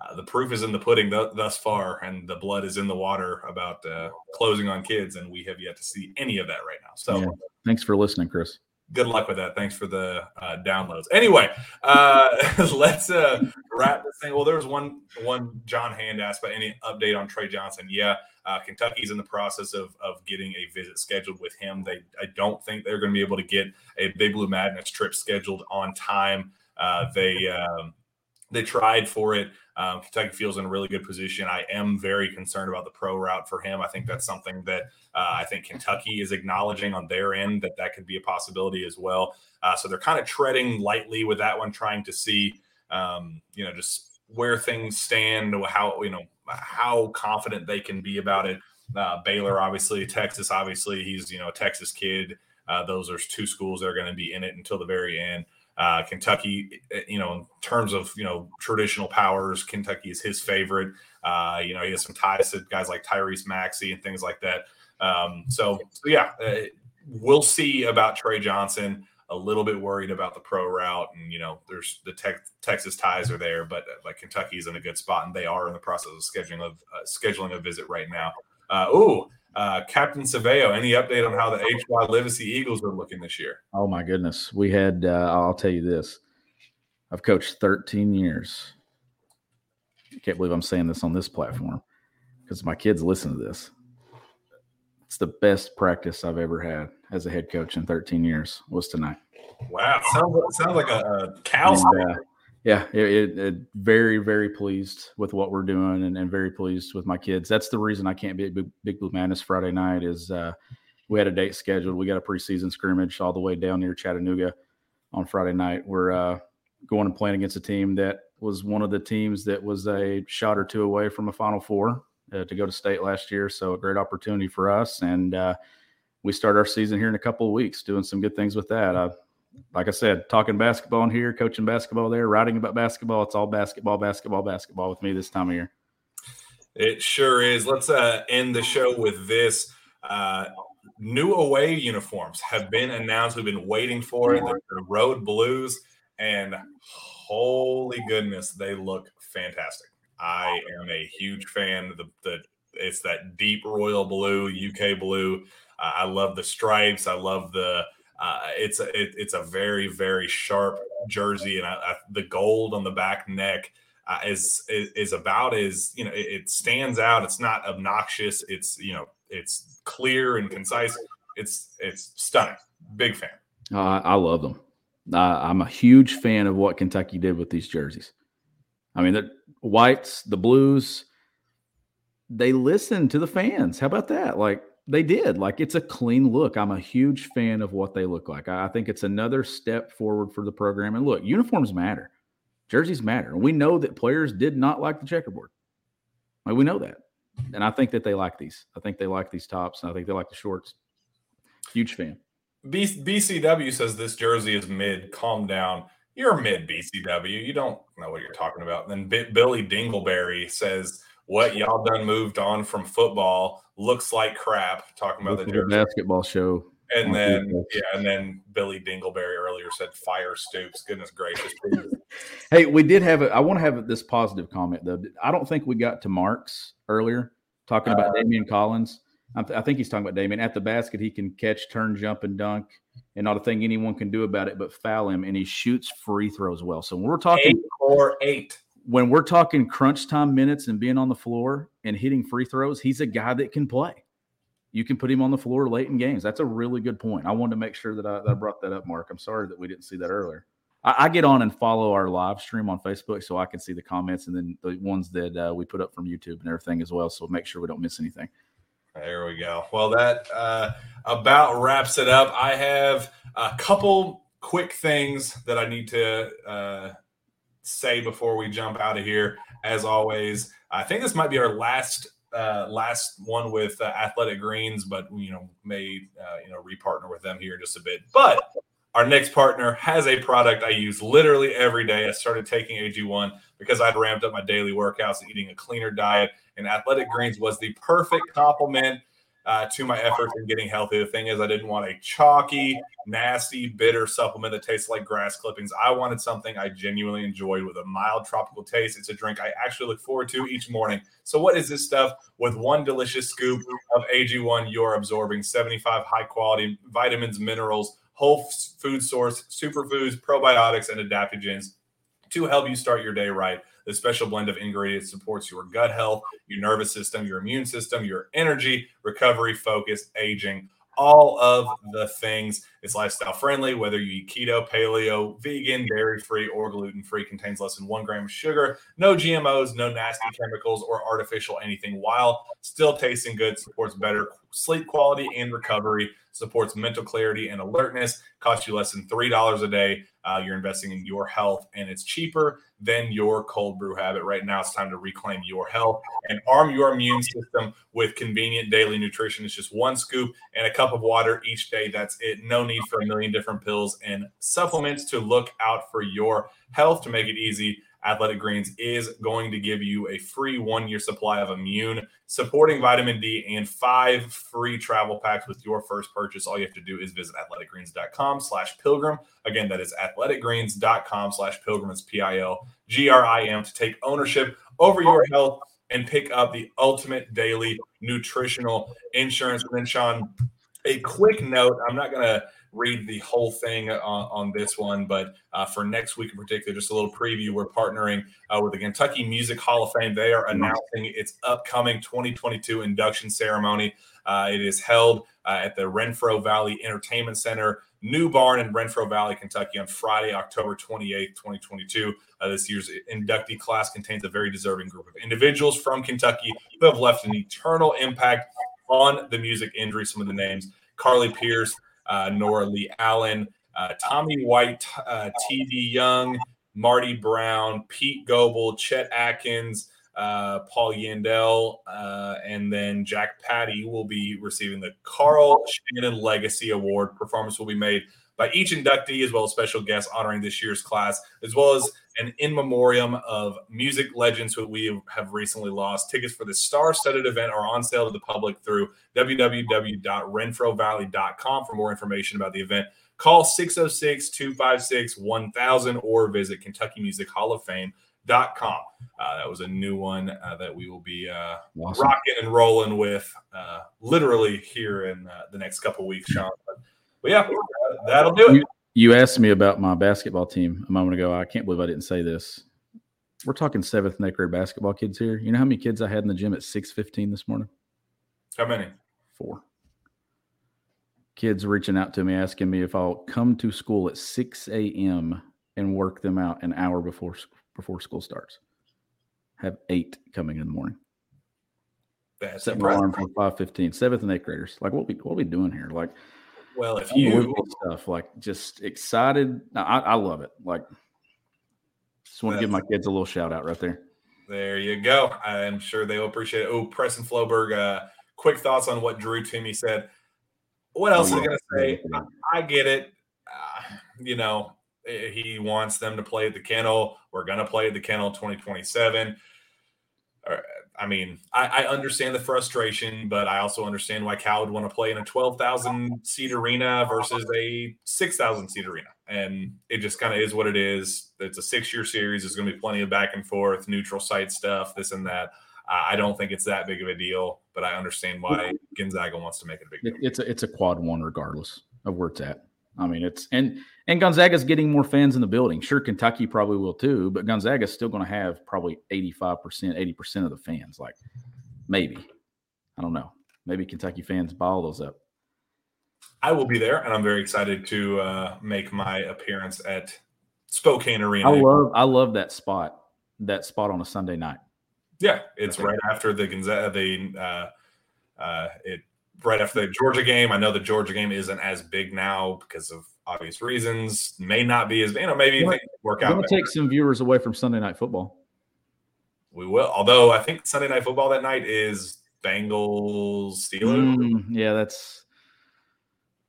[SPEAKER 1] uh, the proof is in the pudding th- thus far, and the blood is in the water about uh, closing on kids, and we have yet to see any of that right now. So,
[SPEAKER 2] Yeah. Thanks for listening, Chris.
[SPEAKER 1] good luck with that. Thanks for the uh, downloads. Anyway, uh, let's uh, wrap this thing. Well, there was one one John Hand asked about any update on Trey Johnson. Yeah, uh, Kentucky's in the process of of getting a visit scheduled with him. They I don't think they're going to be able to get a Big Blue Madness trip scheduled on time. Uh, they um, they tried for it. Um, Kentucky feels in a really good position. I am very concerned about the pro route for him. I think that's something that uh, I think Kentucky is acknowledging on their end that that could be a possibility as well. Uh, so they're kind of treading lightly with that one, trying to see, um, you know, just where things stand, how you know how confident they can be about it. Uh, Baylor, obviously, Texas, obviously, he's you know a Texas kid. Uh, those are two schools that are going to be in it until the very end. Uh, Kentucky, eh, you know, in terms of you know traditional powers, Kentucky is his favorite. Uh, you know, he has some ties to guys like Tyrese Maxey and things like that. Um, so, so yeah, uh, we'll see about Trey Johnson. A little bit worried about the pro route, and you know, there's the tech, Texas ties are there, but uh, like Kentucky's in a good spot, and they are in the process of scheduling of uh, scheduling a visit right now. Uh, ooh, uh, Captain Saveo, any update on how the HY Livesey Eagles are looking this year?
[SPEAKER 2] Oh my goodness. We had uh, I'll tell you this. I've coached 13 years. I can't believe I'm saying this on this platform because my kids listen to this. It's the best practice I've ever had as a head coach in 13 years was tonight.
[SPEAKER 1] Wow, sounds, sounds like a, a cow.
[SPEAKER 2] And, uh, yeah, it, it, very, very pleased with what we're doing and, and very pleased with my kids. That's the reason I can't be at Big, Big Blue Madness Friday night is uh, we had a date scheduled. We got a preseason scrimmage all the way down near Chattanooga on Friday night. We're uh, going and playing against a team that was one of the teams that was a shot or two away from a Final Four uh, to go to state last year. So a great opportunity for us. And uh, we start our season here in a couple of weeks doing some good things with that. Like I said, talking basketball in here, coaching basketball there, writing about basketball. It's all basketball, basketball, basketball with me this time of year.
[SPEAKER 1] It sure is. Let's uh, end the show with this. Uh, new away uniforms have been announced. We've been waiting for it. The, the Road Blues, and holy goodness, they look fantastic. I am a huge fan. The, the it's that deep royal blue, UK blue. Uh, I love the stripes. I love the. Uh, it's a it, it's a very very sharp jersey, and I, I, the gold on the back neck uh, is, is, is about as you know it, it stands out. It's not obnoxious. It's you know it's clear and concise. It's it's stunning. Big fan.
[SPEAKER 2] Uh, I love them. I'm a huge fan of what Kentucky did with these jerseys. I mean, the whites, the blues, they listen to the fans. How about that? Like they did. Like it's a clean look. I'm a huge fan of what they look like. I think it's another step forward for the program. And look, uniforms matter, jerseys matter. And we know that players did not like the checkerboard. Like we know that. And I think that they like these. I think they like these tops. And I think they like the shorts. Huge fan.
[SPEAKER 1] B- BCW says this jersey is mid. Calm down. You're mid BCW. You don't know what you're talking about. And then B- Billy Dingleberry says, "What y'all done moved on from football looks like crap." Talking about the
[SPEAKER 2] basketball show.
[SPEAKER 1] And then yeah, and then Billy Dingleberry earlier said, "Fire Stoops." Goodness gracious.
[SPEAKER 2] hey, we did have it. I want to have this positive comment though. I don't think we got to Marks earlier talking about uh, Daimion Collins. I think he's talking about Daimion at the basket. He can catch, turn, jump, and dunk, and not a thing anyone can do about it but foul him. And he shoots free throws well. So when we're talking
[SPEAKER 1] eight or eight,
[SPEAKER 2] when we're talking crunch time minutes and being on the floor and hitting free throws, he's a guy that can play. You can put him on the floor late in games. That's a really good point. I wanted to make sure that I, that I brought that up, Mark. I'm sorry that we didn't see that earlier. I, I, get on and follow our live stream on Facebook so I can see the comments and then the ones that uh, we put up from YouTube and everything as well. So make sure we don't miss anything.
[SPEAKER 1] There we go. Well, that uh, about wraps it up. I have a couple quick things that I need to uh, say before we jump out of here. As always, I think this might be our last uh, last one with uh, Athletic Greens, but you know may uh, you know repartner with them here in just a bit. But our next partner has a product I use literally every day. I started taking AG1 because I'd ramped up my daily workouts eating a cleaner diet and Athletic Greens was the perfect complement uh, to my efforts in getting healthy. The thing is, I didn't want a chalky, nasty, bitter supplement that tastes like grass clippings. I wanted something I genuinely enjoyed with a mild tropical taste. It's a drink I actually look forward to each morning. So, what is this stuff? With one delicious scoop of AG1, you're absorbing 75 high quality vitamins, minerals, whole food source, superfoods, probiotics, and adaptogens to help you start your day right. The special blend of ingredients supports your gut health, your nervous system, your immune system, your energy, recovery, focus, aging, all of the things. It's lifestyle friendly, whether you eat keto, paleo, vegan, dairy free, or gluten free, contains less than one gram of sugar, no GMOs, no nasty chemicals or artificial anything, while still tasting good, supports better sleep quality and recovery, supports mental clarity and alertness, costs you less than $3 a day. Uh, you're investing in your health and it's cheaper than your cold brew habit. Right now, it's time to reclaim your health and arm your immune system with convenient daily nutrition. It's just one scoop and a cup of water each day. That's it. No need for a million different pills and supplements to look out for your health to make it easy. Athletic Greens is going to give you a free one year supply of immune supporting vitamin D and five free travel packs with your first purchase. All you have to do is visit athleticgreens.com slash pilgrim. Again, that is athleticgreens.com slash pilgrim. It's P I L G R I M to take ownership over your health and pick up the ultimate daily nutritional insurance. And then, Sean, a quick note I'm not going to read the whole thing on, on this one, but uh, for next week in particular, just a little preview. We're partnering uh, with the Kentucky Music Hall of Fame. They are announcing its upcoming 2022 induction ceremony. Uh, it is held uh, at the Renfro Valley Entertainment Center, new barn in Renfro Valley, Kentucky, on Friday, October 28th, 2022. Uh, this year's inductee class contains a very deserving group of individuals from Kentucky who have left an eternal impact on the music industry. Some of the names Carly Pearce, uh, Nora Lee Allen, uh, Tommy White, uh, T.D. Young, Marty Brown, Pete Goble, Chet Atkins, uh, Paul Yandell, uh, and then Jack Patty will be receiving the Carl Shannon Legacy Award. Performance will be made by each inductee, as well as special guests honoring this year's class, as well as an in memoriam of music legends who we have recently lost. Tickets for the star-studded event are on sale to the public through www.renfrovalley.com for more information about the event. Call 606-256-1000 or visit Kentucky Music Hall of Fame com. Uh, that was a new one uh, that we will be uh,
[SPEAKER 2] Awesome.
[SPEAKER 1] rocking and rolling with uh, literally here in uh, the next couple weeks, Sean. But, but yeah, that'll do it.
[SPEAKER 2] You, asked me about my basketball team a moment ago. I can't believe I didn't say this. We're talking seventh and eighth grade basketball kids here. You know how many kids I had in the gym at six fifteen this morning?
[SPEAKER 1] How many?
[SPEAKER 2] Four. Kids reaching out to me asking me if I'll come to school at six a.m. and work them out an hour before before school starts. Have eight coming in the morning.
[SPEAKER 1] That's
[SPEAKER 2] Set my alarm for five fifteen. Seventh and eighth graders. Like what we what we doing here? Like
[SPEAKER 1] Well, if you
[SPEAKER 2] stuff. Like just excited. I, I love it. Like just want to give my kids a little shout out right there.
[SPEAKER 1] There you go. I'm sure they'll appreciate it. Oh, Preston Floberg, uh, quick thoughts on what Drew Timme said. What else
[SPEAKER 2] Oh,
[SPEAKER 1] is going to say? I, I get it. Uh, you know, eh, he wants them to play at the kennel. We're going to play at the kennel 2027. Uh, I mean, I, I understand the frustration, but I also understand why Cal would want to play in a 12,000 seat arena versus a 6,000 seat arena. And it just kind of is what it is. It's a six year series. There's going to be plenty of back and forth, neutral site stuff, this and that. Uh, I don't think it's that big of a deal, but I understand why Gonzaga wants to make it a big deal.
[SPEAKER 2] it's a it's a quad one regardless of where it's at. I mean, it's and and Gonzaga's getting more fans in the building. Sure, Kentucky probably will too, but Gonzaga's still going to have probably eighty five percent, eighty percent of the fans. Like maybe, I don't know. Maybe Kentucky fans buy all those up.
[SPEAKER 1] I will be there, and I'm very excited to uh, make my appearance at Spokane Arena.
[SPEAKER 2] I love I love that spot. That spot on a Sunday night.
[SPEAKER 1] Yeah, it's right after the Gonzaga. The uh, uh, it right after the Georgia game. I know the Georgia game isn't as big now because of obvious reasons. May not be as you know. Maybe
[SPEAKER 2] Well,
[SPEAKER 1] work out. better.
[SPEAKER 2] take some viewers away from Sunday night football.
[SPEAKER 1] We will. Although I think Sunday night football that night is Bengals Steelers.
[SPEAKER 2] Mm, yeah, that's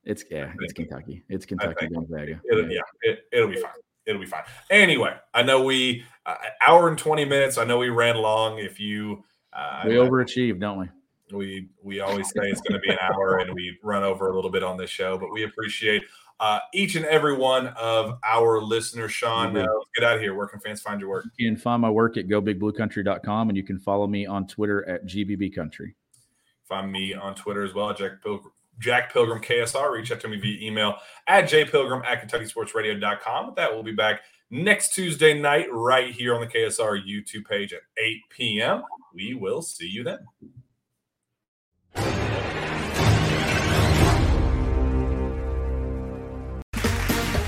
[SPEAKER 2] it's yeah, it's Kentucky. It's Kentucky Gonzaga.
[SPEAKER 1] It'll, yeah, it, it'll be fine. It'll be fine. Anyway, I know we uh, hour and twenty minutes. I know we ran long. If you, uh,
[SPEAKER 2] We overachieved, don't we?
[SPEAKER 1] We we always say it's going to be an hour and we run over a little bit on this show but we appreciate uh, each and every one of our listeners. Sean uh, get out of here. Where can fans find your work?
[SPEAKER 2] You can find my work at gobigbluecountry.com and you can follow me on Twitter at gbbcountry.
[SPEAKER 1] Find me on twitter as well jack pilgrim jack pilgrim ksr reach out to me via email at jpilgrim at kentuckysportsradio.com that will be back next tuesday night right here on the ksr youtube page at 8 p.m we will see you then